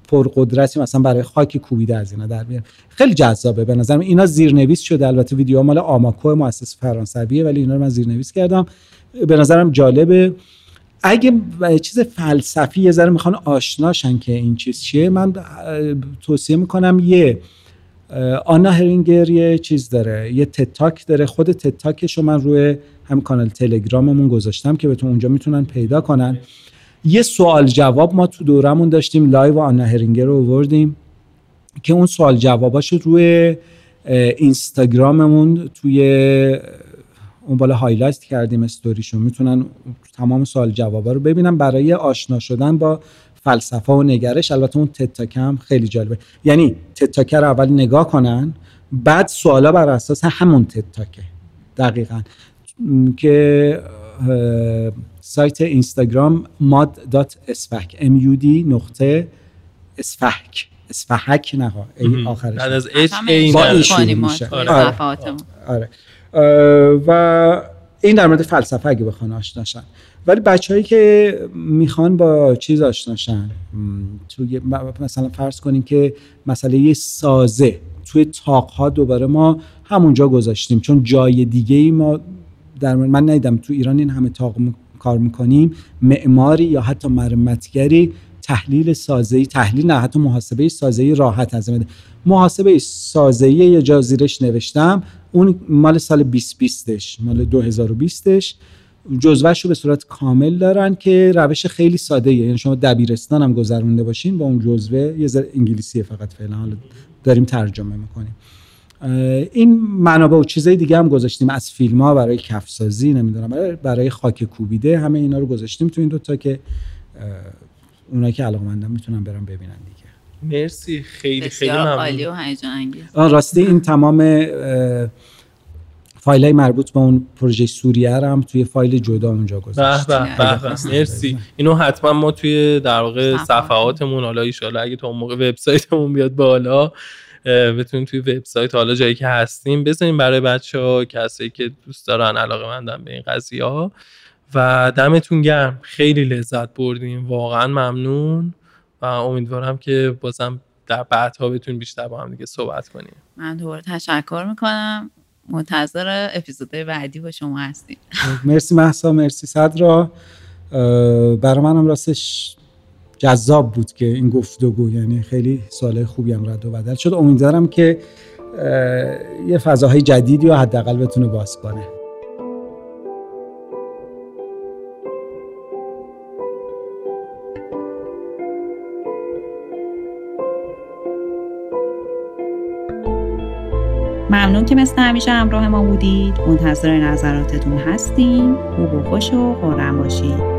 پرقدرتی مثلا برای خاک کوبیده از اینا در بیاریم خیلی جذابه به نظرم. اینا زیرنویس شده. البته ویدیو مال آماکو مؤسس فرانسویه ولی اینا رو من زیرنویس کردم. به نظرم جالبه. اگه چیز فلسفی یه ذره می‌خوان آشناشن که این چیز چیه من توصیه می‌کنم یه آنا هرینگر یه چیز داره. یه تتاک داره. خود تتاکش رو من روی هم کانال تلگراممون گذاشتم که بهتون اونجا می‌تونن پیدا کنن. یه سوال جواب ما تو دورمون داشتیم live آنا هرینگر رو آوردیم که اون سوال جواباش روی اینستاگراممون توی اون بالا highlight کردیم استوریشون می‌تونن تمام سوال جوابا رو ببینن. برای آشنا شدن با فلسفه و نگرش البته اون TED Talk هم خیلی جالبه. یعنی TED Talk ه رو اول نگاه کنن بعد سوالا بر اساس همون تتاکه دقیقا. که سایت اینستاگرام mod.اسفک m u d نقطه اسفک اسفحک نه آخرش. بعد از اچ ای آره. آره. و این در مورد فلسفه اگه بخوان آشناشن ولی بچههایی که می‌خوان با چیز آشناشن توی مثلا فرض کنیم که مسئله سازه توی تاقها دوباره ما همونجا گذاشتیم. چون جای دیگه ای ما در من ندیدم تو ایران این همه تاق کار می‌کنیم. معماری یا حتی مرمتگری تحلیل سازه‌ای تحلیل نه حتی محاسبه سازه‌ای راحت از محاسبه سازه‌ای یه جا زیرش نوشتم. اون مال سال 2020ش مال 2020ش جزوهش رو به صورت کامل دارن که روش خیلی ساده ایه. یعنی شما دبیرستان هم گذرونده باشین با اون جزوه یه ذره انگلیسیه فقط فعلا. داریم ترجمه می‌کنیم. این منابع و چیزای دیگه هم گذاشتیم. از فیلم ها برای کفسازی نمی‌دونم برای, برای خاک کوبیده همه اینا رو گذاشتیم تو این دوتا که اونایی که علاقمندن می‌تونن برن ببینن دیگه. مرسی. خیلی خیلی ممنون. عالی و هیجان انگیز. آه، راستی این تمام فایل های مربوط به اون پروژه سوریه رو هم توی فایل جدا اونجا به گذاشت به به مرسی. اینو حتما ما توی در واقع صفحات. صفحاتمون حالا ایشالا اگه تا اون موقع وبسایتمون بیاد بالا بتونیم توی وبسایت حالا جایی که هستیم بذاریم برای بچه ها کسایی که دوست دارن علاقه مندن به این قضیه ها و دمتون گرم. خیلی لذت بردیم. واقعا ممنون. و امیدوارم که بازم در بعدها بتونیم بیشتر با هم دیگه صحبت کنیم. من دوباره تشکر می‌کنم. منتظر اپیزودهای بعدی با شما هستیم. مرسی محسا مرسی صدرا. برای منم راستش جذاب بود که این گفتگو یعنی خیلی ساله خوبی هم رد و بدل شد. امیدوارم که یه فضاهای جدیدی رو حداقل بتونه باز کنه. ممنون که مثل همیشه همراه ما بودید. منتظر نظراتتون هستیم. خوب و خوش و خورم باشید.